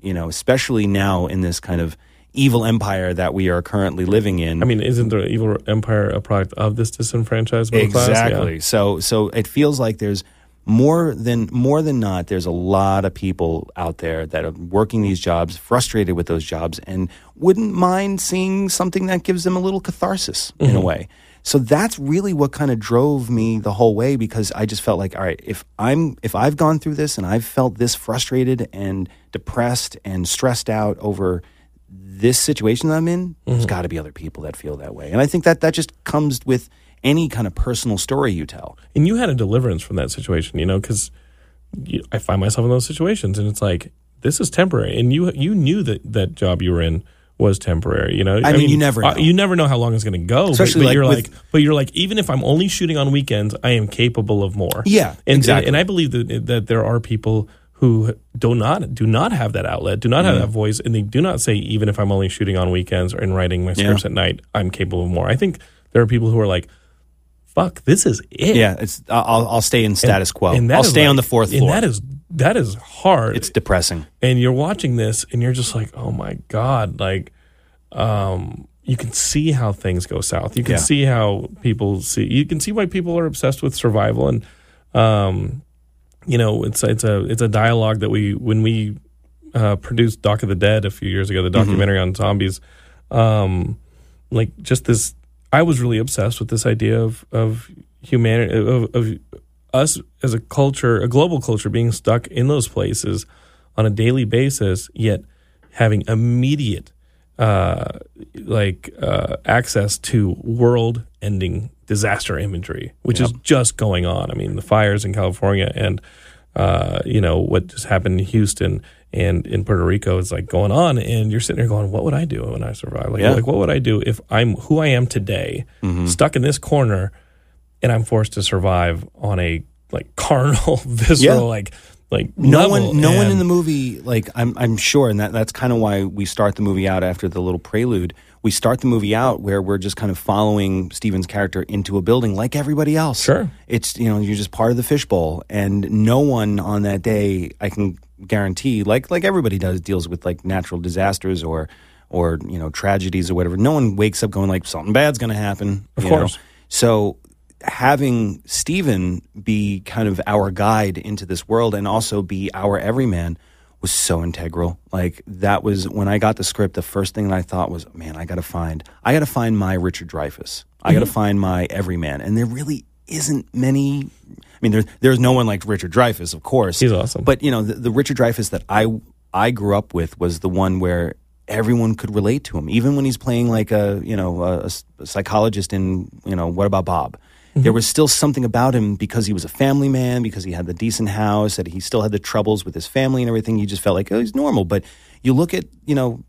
you know, especially now in this kind of evil empire that we are currently living in. I mean, isn't the evil empire a product of this disenfranchised middle class? Yeah. exactly. So so it feels like there's more than more than not there's a lot of people out there that are working these jobs frustrated with those jobs and wouldn't mind seeing something that gives them a little catharsis in a mm-hmm. way so that's really what kind of drove me the whole way because i just felt like all right if i'm if i've gone through this and i've felt this frustrated and depressed and stressed out over this situation that I'm in, there's got to be other people that feel that way. And I think that that just comes with any kind of personal story you tell. and you had a deliverance from that situation, you know, because I find myself in those situations, and it's like this is temporary, and you you knew that that job you were in was temporary. You know, I, mean, you never uh, know. you never know how long it's going to go. but- Especially but, like you're with- like, but you're like, even if I'm only shooting on weekends, I am capable of more. Yeah, and exactly. and I believe that that there are people who do not do not have that outlet, do not have Mm-hmm. that voice, and they do not say even if I'm only shooting on weekends or in writing my scripts at night, I'm capable of more. I think there are people who are like, "Fuck, this is it." Yeah, it's I'll I'll stay in status quo. And I'll stay on the fourth and floor. that is that is hard. it's depressing. and you're watching this, and you're just like, "Oh my god!" Like, um, you can see how things go south. You can Yeah. see how people see. You can see why people are obsessed with survival, and um, you know, it's it's a it's a dialogue that we when we uh, produced Doc of the Dead a few years ago, the documentary on zombies. Um, like just this, I was really obsessed with this idea of of humanity of, of us as a culture, a global culture, being stuck in those places on a daily basis, yet having immediate uh, like uh, access to world-ending disaster imagery, which is just going on. I mean, the fires in California and uh, you know what just happened in Houston and in Puerto Rico is like going on, and you're sitting there going, "What would I do when I survive? Like, Yeah. like what would I do if I'm who I am today, stuck in this corner, and I'm forced to survive on a like carnal, visceral, Yeah. like like No one, no one in the movie, like I'm, I'm sure, and that, that's kind of why we start the movie out after the little prelude. We start the movie out where we're just kind of following Steven's character into a building like everybody else. Sure. it's you know you're just part of the fishbowl, and no one on that day, I can guarantee, like like everybody does, deals with like natural disasters or or you know tragedies or whatever. No one wakes up going like something bad's going to happen. Of you know? course. So having Steven be kind of our guide into this world and also be our everyman was so integral. Like that was when I got the script, the first thing that I thought was, man, I got to find, I got to find my Richard Dreyfuss. I got to mm-hmm. find my everyman. And there really isn't many. I mean, there's there's no one like Richard Dreyfuss, of course. He's awesome. But you know, the, the Richard Dreyfuss that I I grew up with was the one where everyone could relate to him, even when he's playing like a you know a, a psychologist in you know What About Bob. There mm-hmm. was still something about him because he was a family man, because he had the decent house, that he still had the troubles with his family and everything. You just felt like oh, he's normal. But you look at you know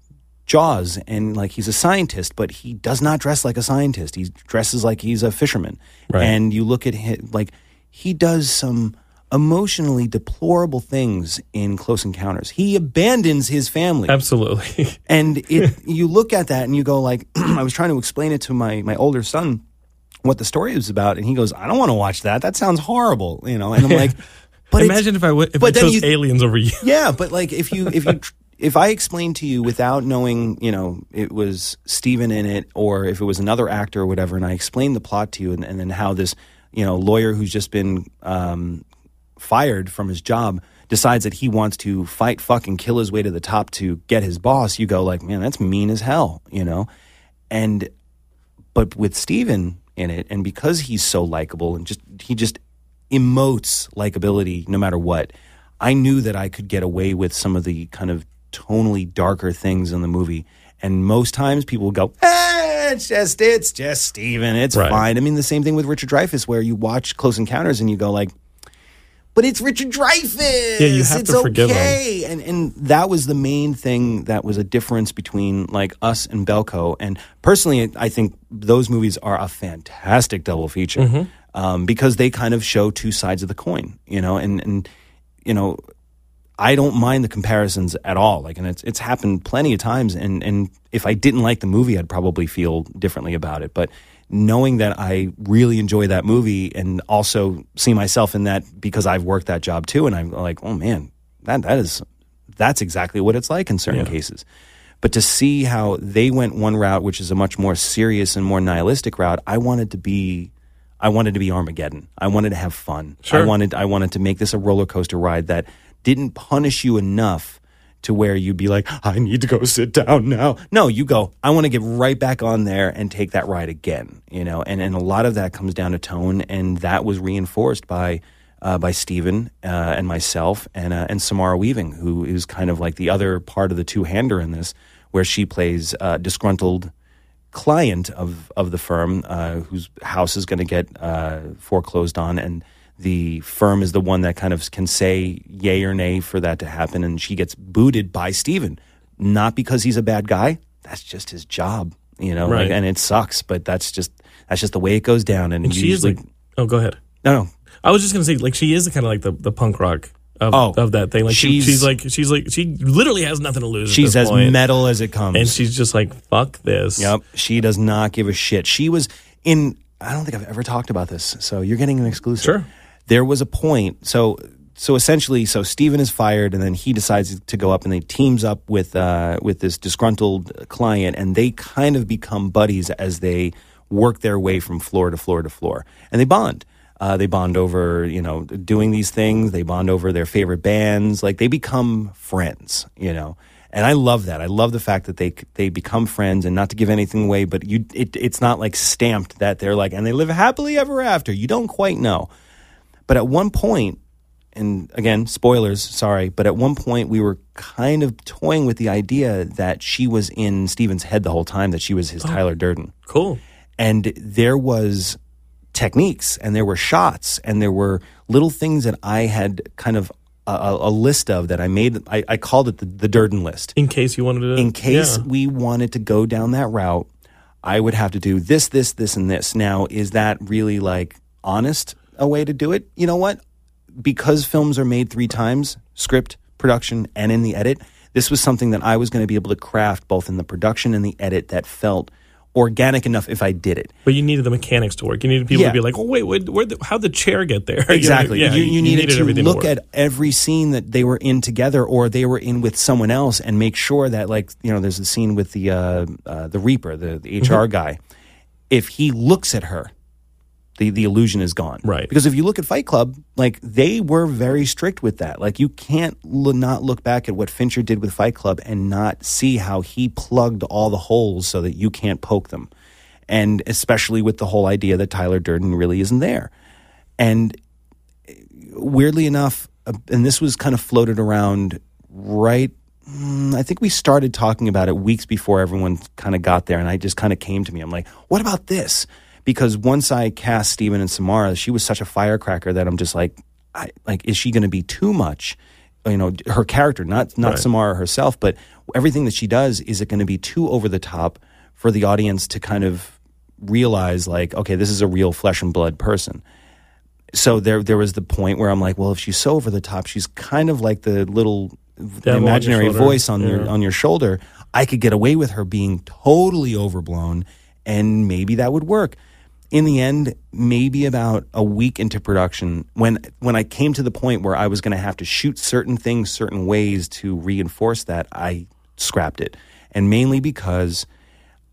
Jaws and like he's a scientist, but he does not dress like a scientist. He dresses like he's a fisherman. Right. And you look at him like he does some emotionally deplorable things in Close Encounters. He abandons his family. Absolutely. And it, you look at that and you go like, I was trying to explain it to my my older son what the story was about, and he goes, I don't want to watch that. That sounds horrible, you know. And I'm like, but Imagine if I would if but I then chose you- aliens over you. yeah, but like if you if you if I explained to you without knowing, you know, it was Steven in it or if it was another actor or whatever, and I explained the plot to you and, and then how this, you know, lawyer who's just been um, fired from his job decides that he wants to fight, fucking kill his way to the top to get his boss, you go like, man, that's mean as hell, you know, and but with Steven in it, and because he's so likable and just he just emotes likability no matter what, I knew that I could get away with some of the kind of tonally darker things in the movie. And most times people go, eh, it's just it's just Steven, it's Right. fine. I mean, the same thing with Richard Dreyfuss, where you watch Close Encounters and you go like, but it's Richard Dreyfuss. Yeah, you have it's to forgive him. okay. And and that was the main thing that was a difference between like us and Belko. And personally, I think those movies are a fantastic double feature Mm-hmm. um, because they kind of show two sides of the coin. You know, and and you know, I don't mind the comparisons at all. Like, and it's it's happened plenty of times. And and if I didn't like the movie, I'd probably feel differently about it. But knowing that I really enjoy that movie and also see myself in that because I've worked that job too, and I'm like, oh man, that that is that's exactly what it's like in certain cases. But to see how they went one route, which is a much more serious and more nihilistic route, I wanted to be. I wanted to be Armageddon. I wanted to have fun. Sure. I wanted I wanted to make this a roller coaster ride that didn't punish you enough to where you'd be like, I need to go sit down now. No, you go, I want to get right back on there and take that ride again. You know, and, and a lot of that comes down to tone, and that was reinforced by uh, by Steven uh, and myself and uh, and Samara Weaving, who is kind of like the other part of the two hander in this, where she plays uh, disgruntled client of of the firm uh, whose house is going to get uh, foreclosed on, and the firm is the one that kind of can say yay or nay for that to happen, and she gets booted by Steven. not because he's a bad guy. That's just his job, you know. Right. Like, and it sucks, but that's just that's just the way it goes down. And, And she is like, oh, go ahead. no, no, I was just gonna say, like, she is kind of like the, the punk rock of, Oh, of that thing. Like, she, she's- she's like, she's like, she literally has nothing to lose. she's as point. metal as it comes. and she's just like, fuck this. Yep. She does not give a shit. She was in, I don't think I've ever talked about this. So you're getting an exclusive. Sure. There was a point. So, so essentially, so Steven is fired and then he decides to go up and they teams up with, uh, with this disgruntled client and they kind of become buddies as they work their way from floor to floor to floor and they bond. Uh, they bond over, you know, doing these things. They bond over their favorite bands. Like they become friends, you know. And I love that. I love the fact that they they become friends, and not to give anything away, but you it, it's not like stamped that they're like, and they live happily ever after. You don't quite know. But at one point, and again, spoilers, sorry, but at one point we were kind of toying with the idea that she was in Steven's head the whole time, that she was his oh. Tyler Durden Cool. and there was techniques and there were shots and there were little things that I had kind of a, a a list of that I made. I, I called it the, the Durden list. In case you wanted to. In case Yeah. we wanted to go down that route, I would have to do this, this, this, and this. Now, is that really like honest a way to do it? You know what? Because films are made three times script, production, and in the edit, this was something that I was going to be able to craft both in the production and the edit that felt organic enough if I did it. But you needed the mechanics to work. You needed people Yeah. to be like, oh, wait, wait where the, how'd the chair get there? You know, Exactly. yeah, you, you, needed, to everything look work. at every scene that they were in together, or they were in with someone else, and make sure that, like, you know, there's a scene with the uh, uh, the Reaper, the, the Mm-hmm. HR guy. If he looks at her, the the illusion is gone. Right. Because if you look at Fight Club, like they were very strict with that. Like you can't l- not look back at what Fincher did with Fight Club and not see how he plugged all the holes so that you can't poke them. And especially with the whole idea that Tyler Durden really isn't there. And weirdly enough, uh, and this was kind of floated around right. mm, I think we started talking about it weeks before everyone kind of got there, and I just kind of came to me. I'm like, "What about this?" Because once I cast Steven and Samara, she was such a firecracker that I'm just like, I, like, is she going to be too much? You know, her character, not not Right. Samara herself, but everything that she does, is it going to be too over the top for the audience to kind of realize, like, okay, this is a real flesh and blood person? so there there was the point where I'm like, well, if she's so over the top, she's kind of like the little the Devil on imaginary voice on your on your shoulder. I could get away with her being totally overblown, and maybe that would work. In the end, maybe about a week into production, when when I came to the point where I was going to have to shoot certain things certain ways to reinforce that, I scrapped it, and mainly because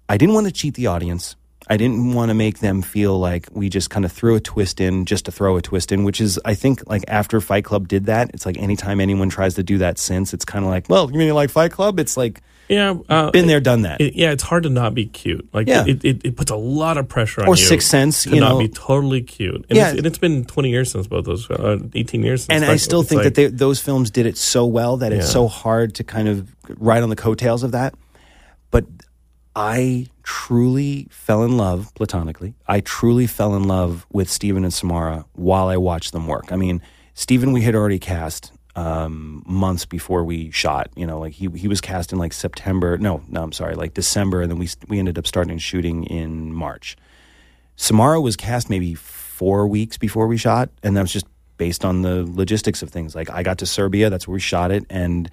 I didn't want to cheat the audience. I didn't want to make them feel like we just kind of threw a twist in just to throw a twist in, which is, I think, like after Fight Club did that, it's like anytime anyone tries to do that since, it's kind of like, well, you mean you like Fight Club? It's like, Yeah, uh, been there, done that. it- yeah, it's hard to not be cute. Like, Yeah. it, it, it puts a lot of pressure on Or you. Sixth Sense, to you not be totally cute. And, Yeah. it's, and it's been 20 years since both those, uh, 18 years since. and I still think like- that they, those films did it so well that it's so hard to kind of ride on the coattails of that. But I truly fell in love platonically. I truly fell in love with Steven and Samara while I watched them work. I mean, Steven we had already cast um, months before we shot. You know, like he he was cast in like September. No, no, I'm sorry, like December, and then we we ended up starting shooting in March. Samara was cast maybe four weeks before we shot, and that was just based on the logistics of things. Like I got to Serbia, that's where we shot it, and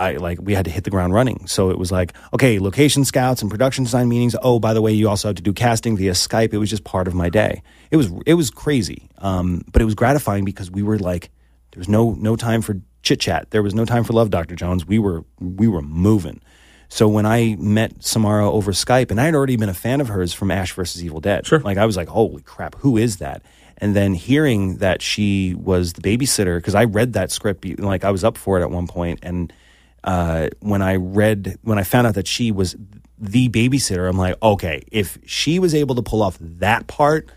I like we had to hit the ground running. So it was like, okay, location scouts and production design meetings. Oh, by the way, you also have to do casting via Skype. It was just part of my day. It was it was crazy, um, but it was gratifying because we were like, there was no no time for chit chat. There was no time for love, Doctor Jones. We were we were moving. So when I met Samara over Skype, and I had already been a fan of hers from Ash versus Evil Dead, Sure. like I was like, holy crap, who is that? And then hearing that she was the babysitter, because I read that script, like I was up for it at one point, and uh, when I read, when I found out that she was the babysitter, I'm like, okay, if she was able to pull off that part,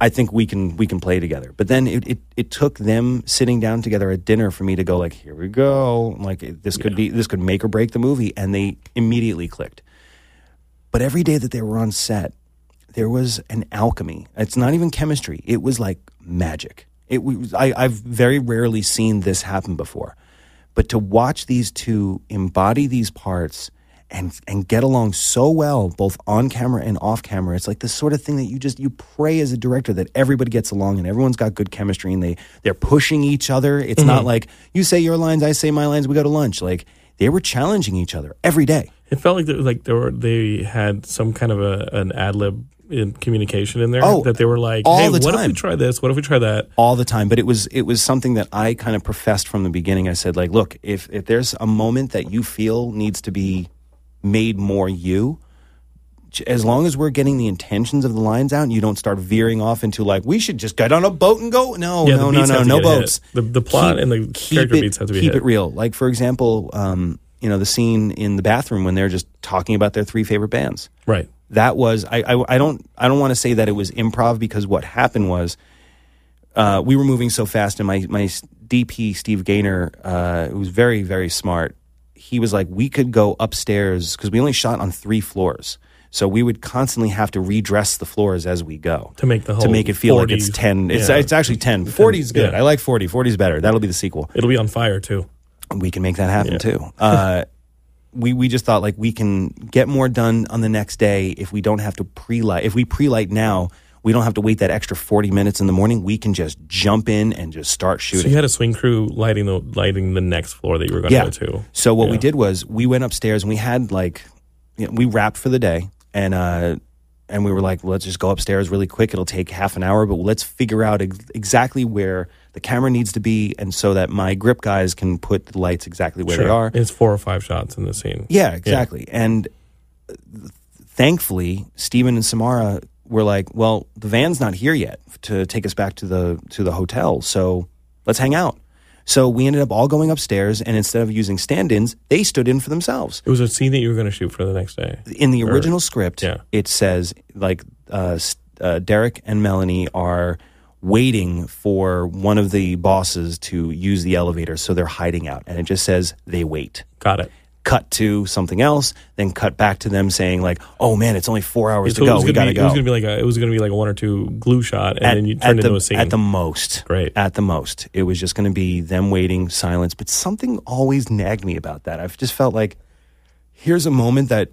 I think we can we can play together. But then it, it, it took them sitting down together at dinner for me to go like, here we go, like this could be this could make or break the movie, and they immediately clicked. But every day that they were on set, there was an alchemy. It's not even chemistry. It was like magic. It was, I, I've very rarely seen this happen before. But to watch these two embody these parts and and get along so well, both on camera and off camera, it's like the sort of thing that you just you pray as a director that everybody gets along and everyone's got good chemistry and they they're pushing each other. It's not mm-hmm. like you say your lines, I say my lines, we go to lunch. Like they were challenging each other every day. It felt like there, like there were they had some kind of a an ad lib in communication in there Oh, that they were like, all hey, the what if we try this? What if we try that? all the time but it was it was something that i kind of professed from the beginning i said like look if if there's a moment that you feel needs to be made more you as long as we're getting the intentions of the lines out and you don't start veering off into like we should just get on a boat and go no Yeah, no no no no hit. boats The- the plot and the character it, beats have to be keep hit. it real like for example um you know the scene in the bathroom when they're just talking about their three favorite bands. Right. that was I, I, I don't I don't want to say that it was improv because what happened was uh, we were moving so fast and my my DP Steve Gainer uh, who was very very smart he was like we could go upstairs because we only shot on three floors. So we would constantly have to redress the floors as we go To make the to make it feel like it's 10 it's, yeah. it's actually 10 40 is good. Yeah. I like 40 40 is better. That'll be the sequel. It'll be on fire too. We can make that happen too. Uh, we we just thought like we can get more done on the next day if we don't have to pre light. If we pre light now, we don't have to wait that extra forty minutes in the morning. We can just jump in and just start shooting. So you had a swing crew lighting the lighting the next floor that you were going to yeah. go to. So what we did was we went upstairs and we had like you know, we wrapped for the day and uh and we were like let's just go upstairs really quick. It'll take half an hour, but let's figure out ex- exactly where the camera needs to be and so that my grip guys can put the lights exactly where they are. It's four or five shots in the scene. Yeah, exactly. And uh, thankfully, Steven and Samara were like, "Well, the van's not here yet to take us back to the to the hotel, so let's hang out." So we ended up all going upstairs, and instead of using stand-ins, they stood in for themselves. It was a scene that you were going to shoot for the next day. In the original script, yeah. it says like uh, uh, Derek and Melanie are waiting for one of the bosses to use the elevator, so they're hiding out, and it just says they wait. Got it. Cut to something else, then cut back to them saying like, "Oh man, it's only four hours So to go. We gonna gotta be, go." It was gonna be like a, it was gonna be like a one or two glue shot, and then you at turned the, into a scene. At the most. Great. At the most. It was just going to be them waiting, silence. But something always nagged me about that. I've just felt like here's a moment that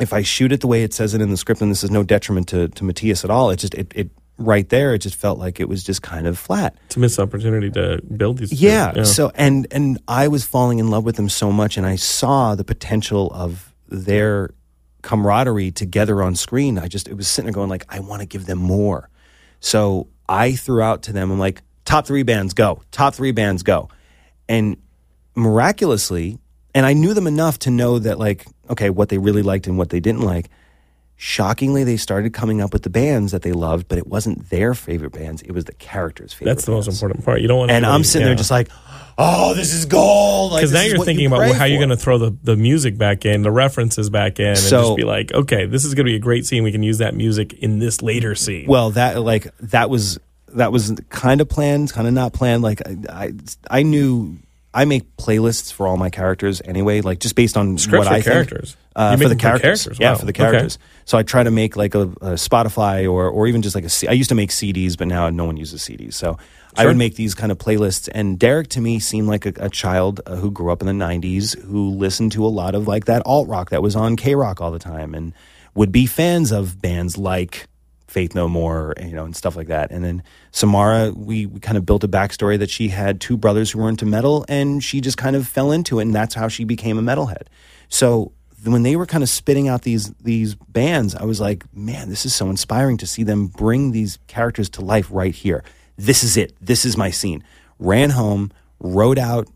if I shoot it the way it says it in the script, and this is no detriment to, to Matias at all, it just, it, it, right there, it just felt like it was just kind of flat. it's a missed opportunity to build these. Yeah. So and and I was falling in love with them so much, and I saw the potential of their camaraderie together on screen. I just it was sitting there going like, I want to give them more. So I threw out to them, I'm like, top three bands go, top three bands go, and miraculously, and I knew them enough to know that like, okay, what they really liked and what they didn't like. Shockingly, they started coming up with the bands that they loved, but it wasn't their favorite bands; it was the characters' favorite. that's the most important part. You don't want. and I'm sitting yeah. there just like, oh, this is gold. Because this now you're thinking you about how you're going to throw the, the music back in, the references back in, and So- just be like, okay, this is going to be a great scene. We can use that music in this later scene. Well, that like that was that was kind of planned, kind of not planned. Like I, I, I knew I make playlists for all my characters anyway, like just based on Scripts what I think. characters? Uh, You for the characters, characters? yeah, Wow. for the Okay. characters. So I try to make like a, a Spotify or or even just like a. C- I used to make CDs, but now no one uses CDs. So I would make these kind of playlists. And Derek to me seemed like a, a child uh, who grew up in the '90s, who listened to a lot of like that alt rock that was on KROQ all the time, and would be fans of bands like Faith No More, you know, and stuff like that. And then Samara, we, we kind of built a backstory that she had two brothers who were into metal, and she just kind of fell into it, and that's how she became a metalhead. So when they were kind of spitting out these these bands, I was like, man, this is so inspiring to see them bring these characters to life right here. This is it. This is my scene. Ran home, wrote out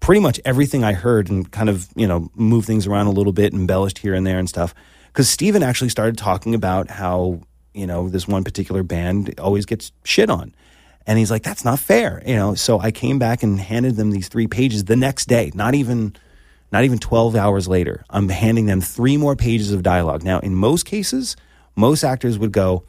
pretty much everything I heard and kind of, you know, moved things around a little bit, embellished here and there and stuff. Because Steven actually started talking about how, you know, this one particular band always gets shit on. And he's like, that's not fair, you know. So I came back and handed them these three pages the next day, not even not even 12 hours later. I'm handing them three more pages of dialogue. Now, in most cases, most actors would go,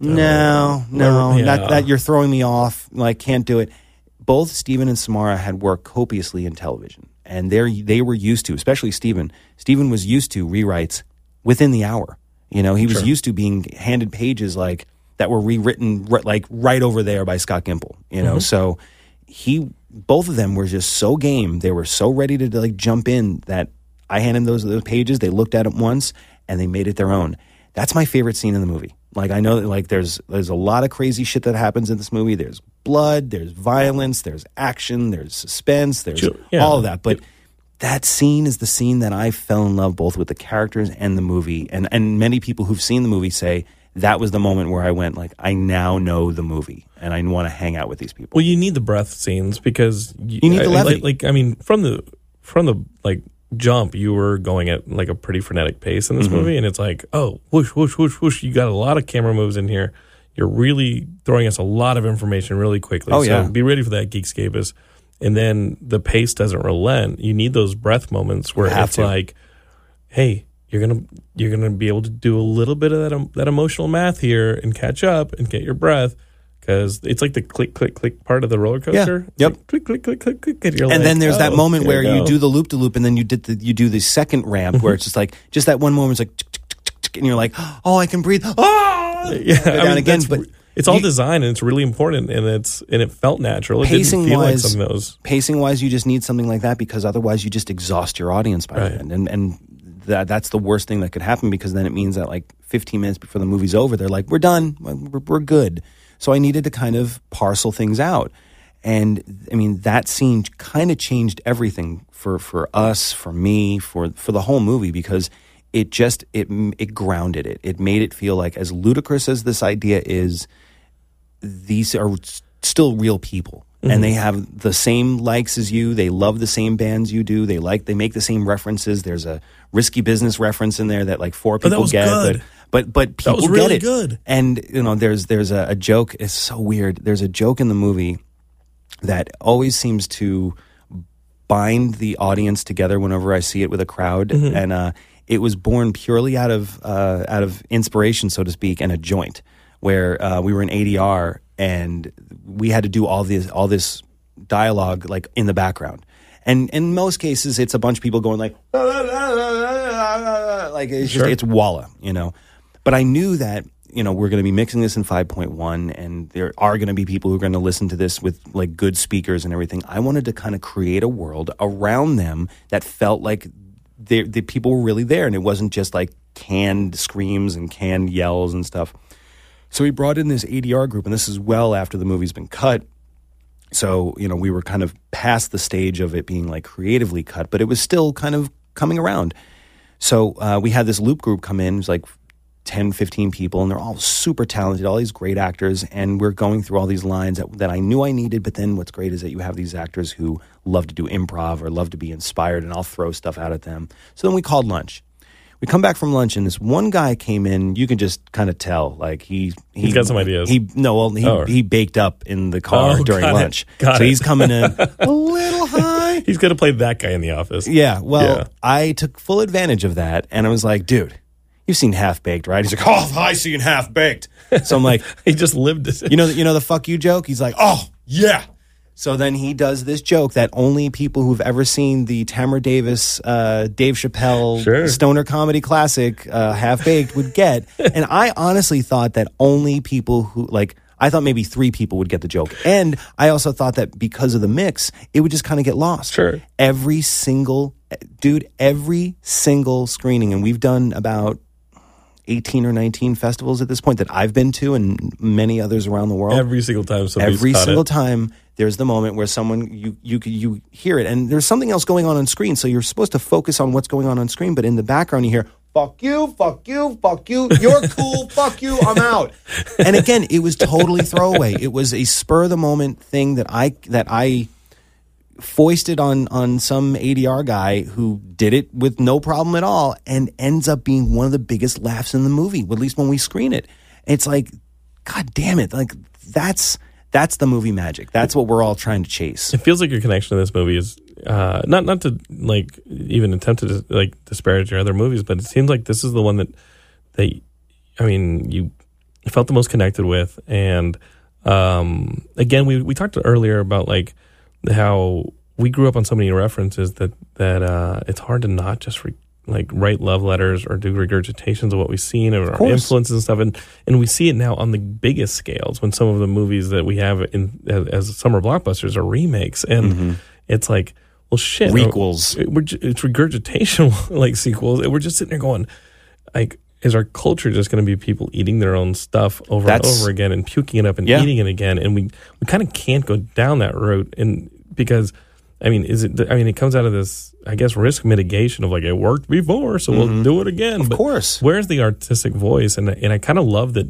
no, no, yeah. that, that you're throwing me off. Like, can't do it. Both Steven and Samara had worked copiously in television, and they they were used to, especially Steven. Steven was used to rewrites within the hour. You know, he was used to being handed pages like that were rewritten ri- like right over there by Scott Gimple. You know, mm-hmm. so he both of them were just so game. They were so ready to like jump in that I handed those those pages. They looked at it once and they made it their own. That's my favorite scene in the movie. Like I know that like there's there's a lot of crazy shit that happens in this movie. There's blood, there's violence, there's action, there's suspense, there's Sure, yeah. all of that. But that scene is the scene that I fell in love both with the characters and the movie. And and many people who've seen the movie say that was the moment where I went like I now know the movie and I want to hang out with these people. Well, you need the breath scenes because you, You need the levity. Like, like, I mean, from the from the like jump, you were going at like a pretty frenetic pace in this Mm-hmm. movie, and it's like, oh, whoosh, whoosh, whoosh, whoosh. You got a lot of camera moves in here. You're really throwing us a lot of information really quickly. Oh, so yeah. be ready for that, Geekscapists. And then the pace doesn't relent. You need those breath moments where it's to. like, hey, you're gonna you're gonna be able to do a little bit of that that emotional math here and catch up and get your breath because it's like the click click click part of the roller coaster. It's Yep. like click click click click click. And, and like, then there's that oh, moment where you do the loop to loop, and then you did the you do the second ramp where mm-hmm. it's just like just that one moment, it's like, and you're like, oh, I can breathe. Oh, yeah, Go I down mean, again. But it's all you- design and it's really important and it's and it felt natural. It Pacing like wise- that pacing wise, you just need something like that because otherwise you just exhaust your audience by Right. the end, and and that that's the worst thing that could happen because then it means that like 15 minutes before the movie's over, they're like, we're done, we're, we're good. So I needed to kind of parcel things out. And I mean that scene kind of changed everything for, for us, for me, for for the whole movie because it just it it grounded it. It made it feel like as ludicrous as this idea is, these are still real people and they have the same likes as you they love the same bands you do they like they make the same references there's a risky business reference in there that like four people that was get good. but but but people was get it good. and you know there's there's a, a joke it's so weird there's a joke in the movie that always seems to bind the audience together whenever I see it with a crowd, Mm-hmm. and uh, it was born purely out of uh, out of inspiration, so to speak, and a joint. Where uh, we were in ADR, and we had to do all this all this dialogue like in the background. And in most cases, it's a bunch of people going like, like it's just Sure. it's Walla, you know. But I knew that you know we're going to be mixing this in 5.1, and there are going to be people who are going to listen to this with like good speakers and everything. I wanted to kind of create a world around them that felt like they- the people were really there, and it wasn't just like canned screams and canned yells and stuff. So we brought in this ADR group, and this is well after the movie's been cut. So, you know, we were kind of past the stage of it being like creatively cut, but it was still kind of coming around. So uh, we had this loop group come in, it was like 10, 15 people, and they're all super talented, all these great actors. And we're going through all these lines that, that I knew I needed. But then what's great is that you have these actors who love to do improv or love to be inspired, and I'll throw stuff out at them. So then we called lunch. We come back from lunch, and this one guy came in. You can just kind of tell, like he, he He's got some ideas. He no, well, he, Oh. he baked up in the car Oh, during lunch, so it. he's coming in a little high. He's gonna play that guy in the office. Yeah, well, Yeah. I took full advantage of that, and I was like, dude, you've seen Half Baked, right? He's like, oh, I seen Half Baked. So I'm like, He just lived it. you know, you know the fuck you joke. He's like, oh yeah. So then he does this joke that only people who've ever seen the Tamra Davis, uh, Dave Chappelle Sure. stoner comedy classic uh, Half Baked would get, and I honestly thought that only people who like. I thought maybe three people would get the joke. And I also thought that because of the mix, it would just kind of get lost. Sure. Every single, dude, every single screening, and we've done about 18 or 19 festivals at this point that I've been to and many others around the world. Every single time somebody's Every single it. time there's the moment where someone you you you hear it. And there's something else going on on screen. So you're supposed to focus on what's going on on screen but in the background you hear fuck you fuck you fuck you. You're cool fuck you I'm out. And again it was totally throwaway. It was a spur of the moment thing that I that I foisted on on some ADR guy who did it with no problem at all and ends up being one of the biggest laughs in the movie, at least when we screen it. It's like, God damn it. Like that's that's the movie magic. That's what we're all trying to chase. It feels like your connection to this movie is uh, not not to like even attempt to like disparage your other movies, but it seems like this is the one that that I mean you felt the most connected with, and um, again we we talked earlier about like how we grew up on so many references that that uh, it's hard to not just re- like write love letters or do regurgitations of what we've seen or our influences and stuff, and and we see it now on the biggest scales when some of the movies that we have in as, as summer blockbusters are remakes, and it's like, well, shit, Requels. we're, it's regurgitation like sequels. and We're just sitting there going, like, is our culture just going to be people eating their own stuff over That's- and over again and puking it up and Yeah. eating it again? And we we kind of can't go down that route, and because. I mean, is it? I mean, it comes out of this, I guess, risk mitigation of like it worked before, so we'll do it again. Mm-hmm. Of course. where's the artistic voice? And and I kind of love that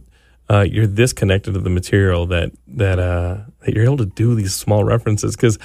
uh, you're this connected to the material that that uh, that you're able to do these small references because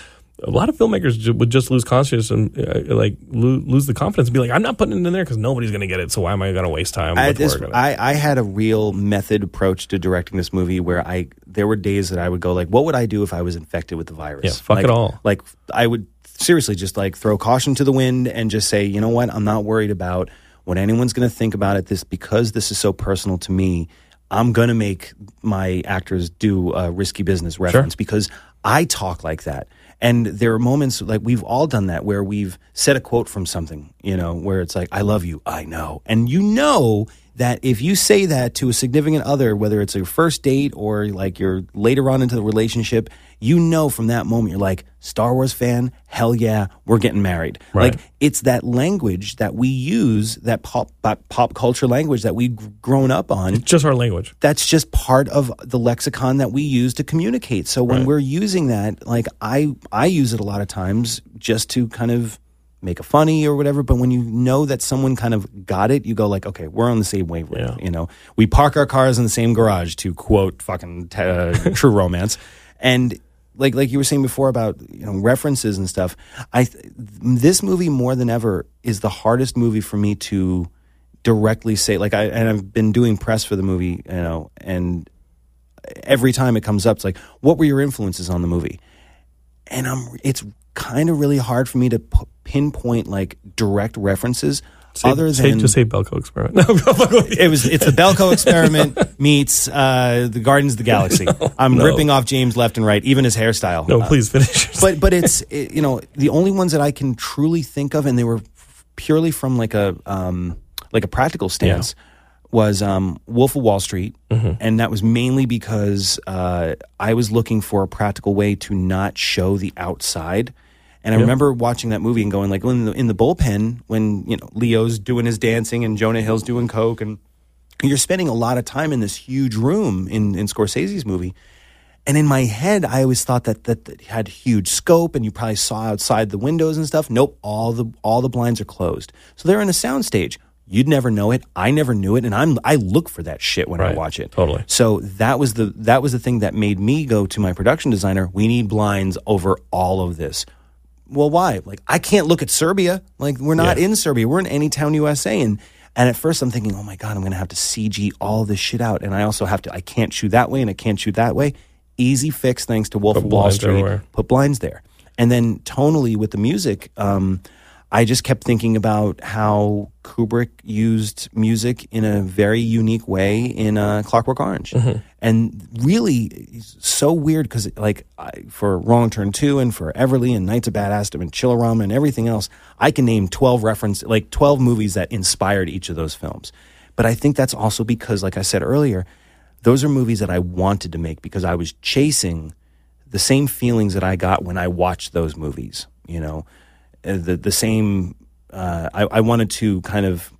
a lot of filmmakers would just lose conscious and uh, like lo- lose the confidence and be like, I'm not putting it in there because nobody's going to get it. So why am I going to waste time? I, with this? I, I had a real method approach to directing this movie where I there were days that I would go like, what would I do if I was infected with the virus? Yeah, fuck like, it all. Like I would seriously just like throw caution to the wind and just say, you know what, I'm not worried about what anyone's going to think about it. This because this is so personal to me. I'm going to make my actors do a risky business reference because I talk like that. And there are moments like we've all done that where we've said a quote from something, you know, where it's like, I love you, I know. And you know that if you say that to a significant other, whether it's a first date or like you're later on into the relationship, you know from that moment you're like, Star Wars fan, hell yeah, we're getting married. Right. Like it's that language that we use, that pop pop, pop culture language that we've grown up on It's just our language. that's just part of the lexicon that we use to communicate. So when we're using that, like I I use it a lot of times just to kind of make a funny or whatever. But when you know that someone kind of got it, you go like, okay, we're on the same wavelength. Yeah. You know, we park our cars in the same garage to quote fucking uh, True Romance, and like like you were saying before about you know references and stuff. I th- this movie more than ever is the hardest movie for me to directly say like I and I've been doing press for the movie, you know, and every time it comes up, it's like, what were your influences on the movie? And I'm, it's kind of really hard for me to p- pinpoint like direct references. Say, other say, than just say Belko experiment. No, it was it's the Belko experiment meets uh, the Guardians of the Galaxy. I'm no. ripping off James left and right, even his hairstyle. no, Uh, please finish. but but it's it, you know the only ones that I can truly think of, and they were purely from like a um, like a practical stance. Was um, Wolf of Wall Street, and that was mainly because uh, I was looking for a practical way to not show the outside. And I remember watching that movie and going like, in the, in the bullpen when you know Leo's doing his dancing and Jonah Hill's doing coke, and you're spending a lot of time in this huge room in in Scorsese's movie. And in my head, I always thought that that, that had huge scope, and you probably saw outside the windows and stuff. Nope, all the all the blinds are closed, so they're in a soundstage. You'd never know it. I never knew it, and I'm I look for that shit when I watch it. totally. So that was the that was the thing that made me go to my production designer. We need blinds over all of this. Well, why? Like I can't look at Serbia. Like we're not Yeah. in Serbia. We're in Anytown, USA, and and at first I'm thinking, oh my god, I'm going to have to CG all this shit out, and I also have to. I can't shoot that way, and I can't shoot that way. Easy fix, thanks to Wolf Put of Wall Street. everywhere. Put blinds there, and then tonally with the music. Um, I just kept thinking about how Kubrick used music in a very unique way in uh, Clockwork Orange, and really so weird because like I, for Wrong Turn Two and for Everly and Knights of Badassdom and Chillerama and everything else, I can name twelve reference like twelve movies that inspired each of those films. But I think that's also because, like I said earlier, those are movies that I wanted to make because I was chasing the same feelings that I got when I watched those movies. You know, the the same. Uh, I, I wanted to kind of.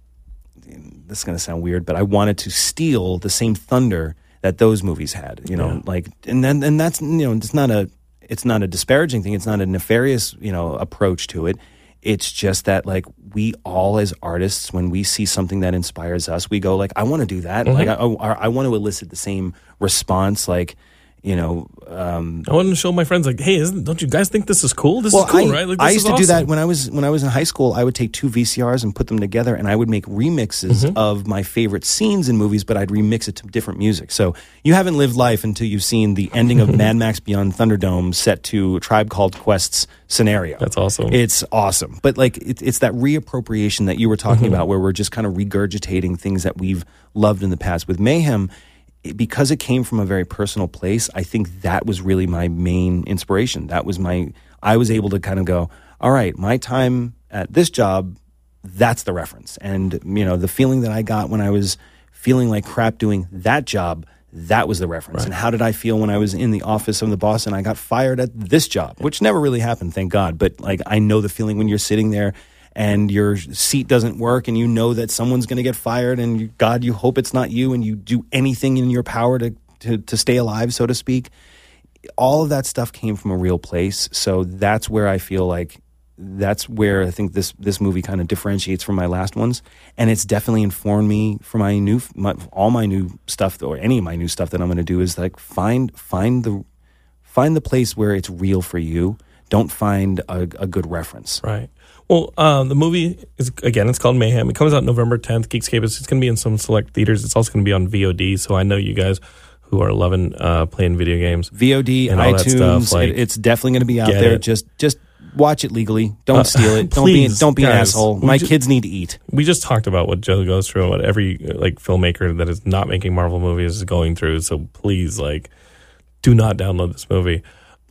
This is going to sound weird, but I wanted to steal the same thunder that those movies had. You know, like and then and that's you know it's not a it's not a disparaging thing. It's not a nefarious you know approach to it. It's just that like we all as artists, when we see something that inspires us, we go like, I want to do that. Like I, I, I want to elicit the same response. Like you know, um, I wanted to show my friends like, hey, isn't, don't you guys think this is cool? This well, is cool, I, right? Like, I used to do that when I was when I was in high school. I would take two VCRs and put them together, and I would make remixes Mm-hmm. of my favorite scenes in movies, but I'd remix it to different music. So you haven't lived life until you've seen the ending of Mad Max Beyond Thunderdome set to a Tribe Called Quest's scenario. That's awesome. It's awesome, but like it, it's that reappropriation that you were talking Mm-hmm. about, where we're just kind of regurgitating things that we've loved in the past. With Mayhem, because it came from a very personal place, I think that was really my main inspiration. That was my I was able to kind of go, all right, my time at this job, that's the reference, and you know the feeling that I got when I was feeling like crap doing that job. That was the reference. And how did I feel when I was in the office of the boss and I got fired at this job, which never really happened, thank God. But like, I know the feeling when you're sitting there and your seat doesn't work and you know that someone's going to get fired and you, God, you hope it's not you and you do anything in your power to, to, to stay alive, so to speak. All of that stuff came from a real place. So that's where I feel like that's where I think this this movie kind of differentiates from my last ones, and it's definitely informed me for my new my, all my new stuff or any of my new stuff that I'm going to do is like find find the find the place where it's real for you. Don't find a, a good reference. Right. Well, um, the movie is again. It's called Mayhem. It comes out November 10th. Geekscape. It's, it's going to be in some select theaters. It's also going to be on VOD. So I know you guys who are loving uh, playing video games. VOD, And all that iTunes, stuff, like, it- it's definitely going to be out there. it. Just just watch it legally. Don't Uh, steal it. Don't be don't be an asshole. My ju- kids need to eat. We just talked about what Joe goes through and what every uh, like filmmaker that is not making Marvel movies is going through. So please, like, do not download this movie.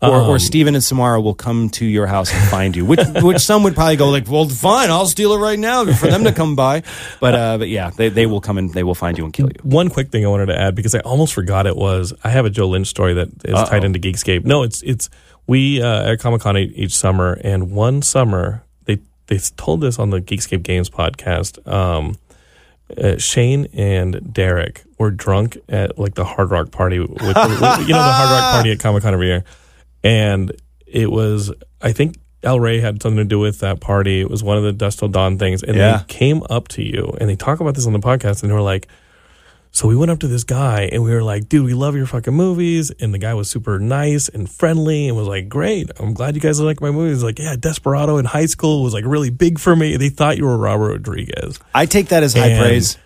Or, or Um, Steven and Samara will come to your house and find you. Which which some would probably go like, well, fine, I'll steal it right now for them to come by. But uh, but yeah, they, they will come and they will find you and kill you. One quick thing I wanted to add because I almost forgot it was I have a Joe Lynch story that is Uh-oh. tied into Geekscape. No, it's it's we uh, at Comic Con each summer, and one summer they they told this on the Geekscape Games podcast. Um, uh, Shane and Derek were drunk at like the Hard Rock party with, with you know the Hard Rock party at Comic Con every year, and it was I think El Rey had something to do with that party. It was one of the Dusk Till Dawn things, and Yeah. they came up to you and they talk about this on the podcast, and they were like. So we went up to this guy and we were like, dude, we love your fucking movies. And the guy was super nice and friendly and was like, great. I'm glad you guys like my movies. Like, yeah, Desperado in high school was like really big for me. They thought you were Robert Rodriguez. I take that as high And- praise.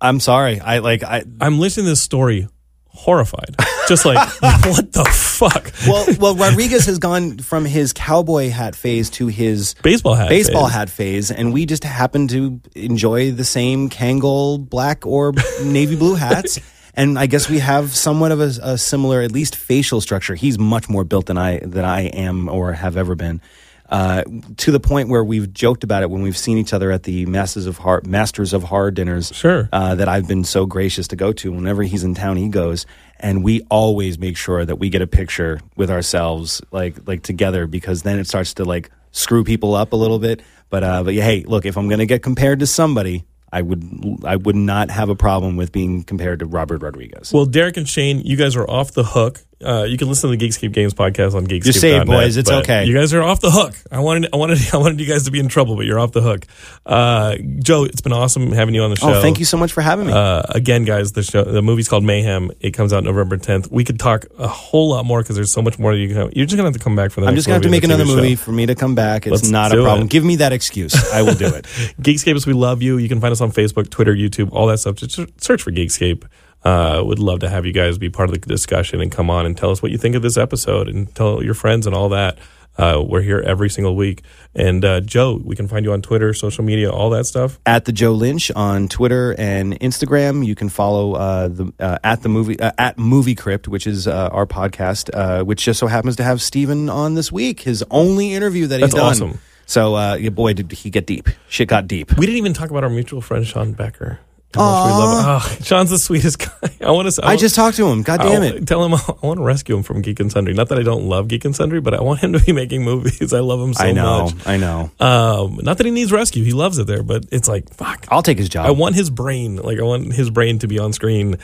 I'm sorry. I like I I'm listening to this story horrified. just like what the fuck? well, well, Rodriguez has gone from his cowboy hat phase to his Baseball hat. baseball phase. hat phase, and we just happen to enjoy the same Kangol black or navy blue hats. And I guess we have somewhat of a, a similar, at least facial structure. He's much more built than I than I am or have ever been. Uh, to the point where we've joked about it when we've seen each other at the Masters of Horror, Masters of Horror dinners. Sure. Uh, that I've been so gracious to go to. Whenever he's in town, he goes, and we always make sure that we get a picture with ourselves, like like together, because then it starts to like screw people up a little bit. But uh, but yeah, hey, look, if I'm gonna get compared to somebody, I would I would not have a problem with being compared to Robert Rodriguez. Well, Derek and Shane, you guys are off the hook. Uh, you can listen to the Geekscape Games podcast on Geekscape. Say it, boys. It's okay. You guys are off the hook. I wanted, I wanted, I wanted you guys to be in trouble, but you're off the hook. Uh, Joe, it's been awesome having you on the show. oh, thank you so much for having me. Uh, again, guys, the show, the movie's called Mayhem. It comes out November 10th. We could talk a whole lot more because there's so much more. You can, you're just gonna have to come back for that. I'm just gonna have to make another movie show. for me to come back. It's Let's not a problem. it. Give me that excuse. I will do it. Geekscapists, we love you. You can find us on Facebook, Twitter, YouTube, all that stuff. Just search for Geekscape. Uh, would love to have you guys be part of the discussion and come on and tell us what you think of this episode and tell your friends and all that. Uh, we're here every single week. And uh, Joe, we can find you on Twitter, social media, all that stuff. at the Joe Lynch on Twitter and Instagram. You can follow uh, the uh, at the movie uh, at Movie Crypt, which is uh, our podcast, uh, which just so happens to have Steven on this week. His only interview that he's That's done. awesome. So, uh, boy, did he get deep. Shit got deep. We didn't even talk about our mutual friend Sean Becker. How much we love him. Oh, Sean's the sweetest guy. I want to. I just talked to him. God damn it. Tell him I want to rescue him from Geek and Sundry. Not that I don't love Geek and Sundry, but I want him to be making movies. I love him so much. I know. much. I know. Um, not that he needs rescue. He loves it there, but it's like fuck. I'll take his job. I want his brain. Like I want his brain to be on screen.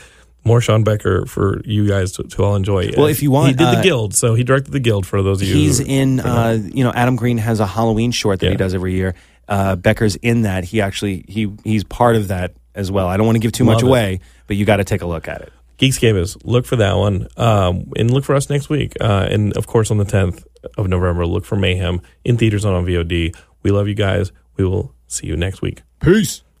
More Sean Becker for you guys to, to all enjoy. Well, if you want, he did the uh, Guild, so he directed the Guild for those of you. He's who- in, uh, you know, Adam Green has a Halloween short that he does every year. Uh, Becker's in that. He actually he he's part of that as well. I don't want to give too much it. away, but you got to take a look at it. Geekscapists, look for that one, um, and look for us next week. Uh, and of course, on the 10th of November, look for Mayhem in theaters and on VOD. We love you guys. We will see you next week. Peace.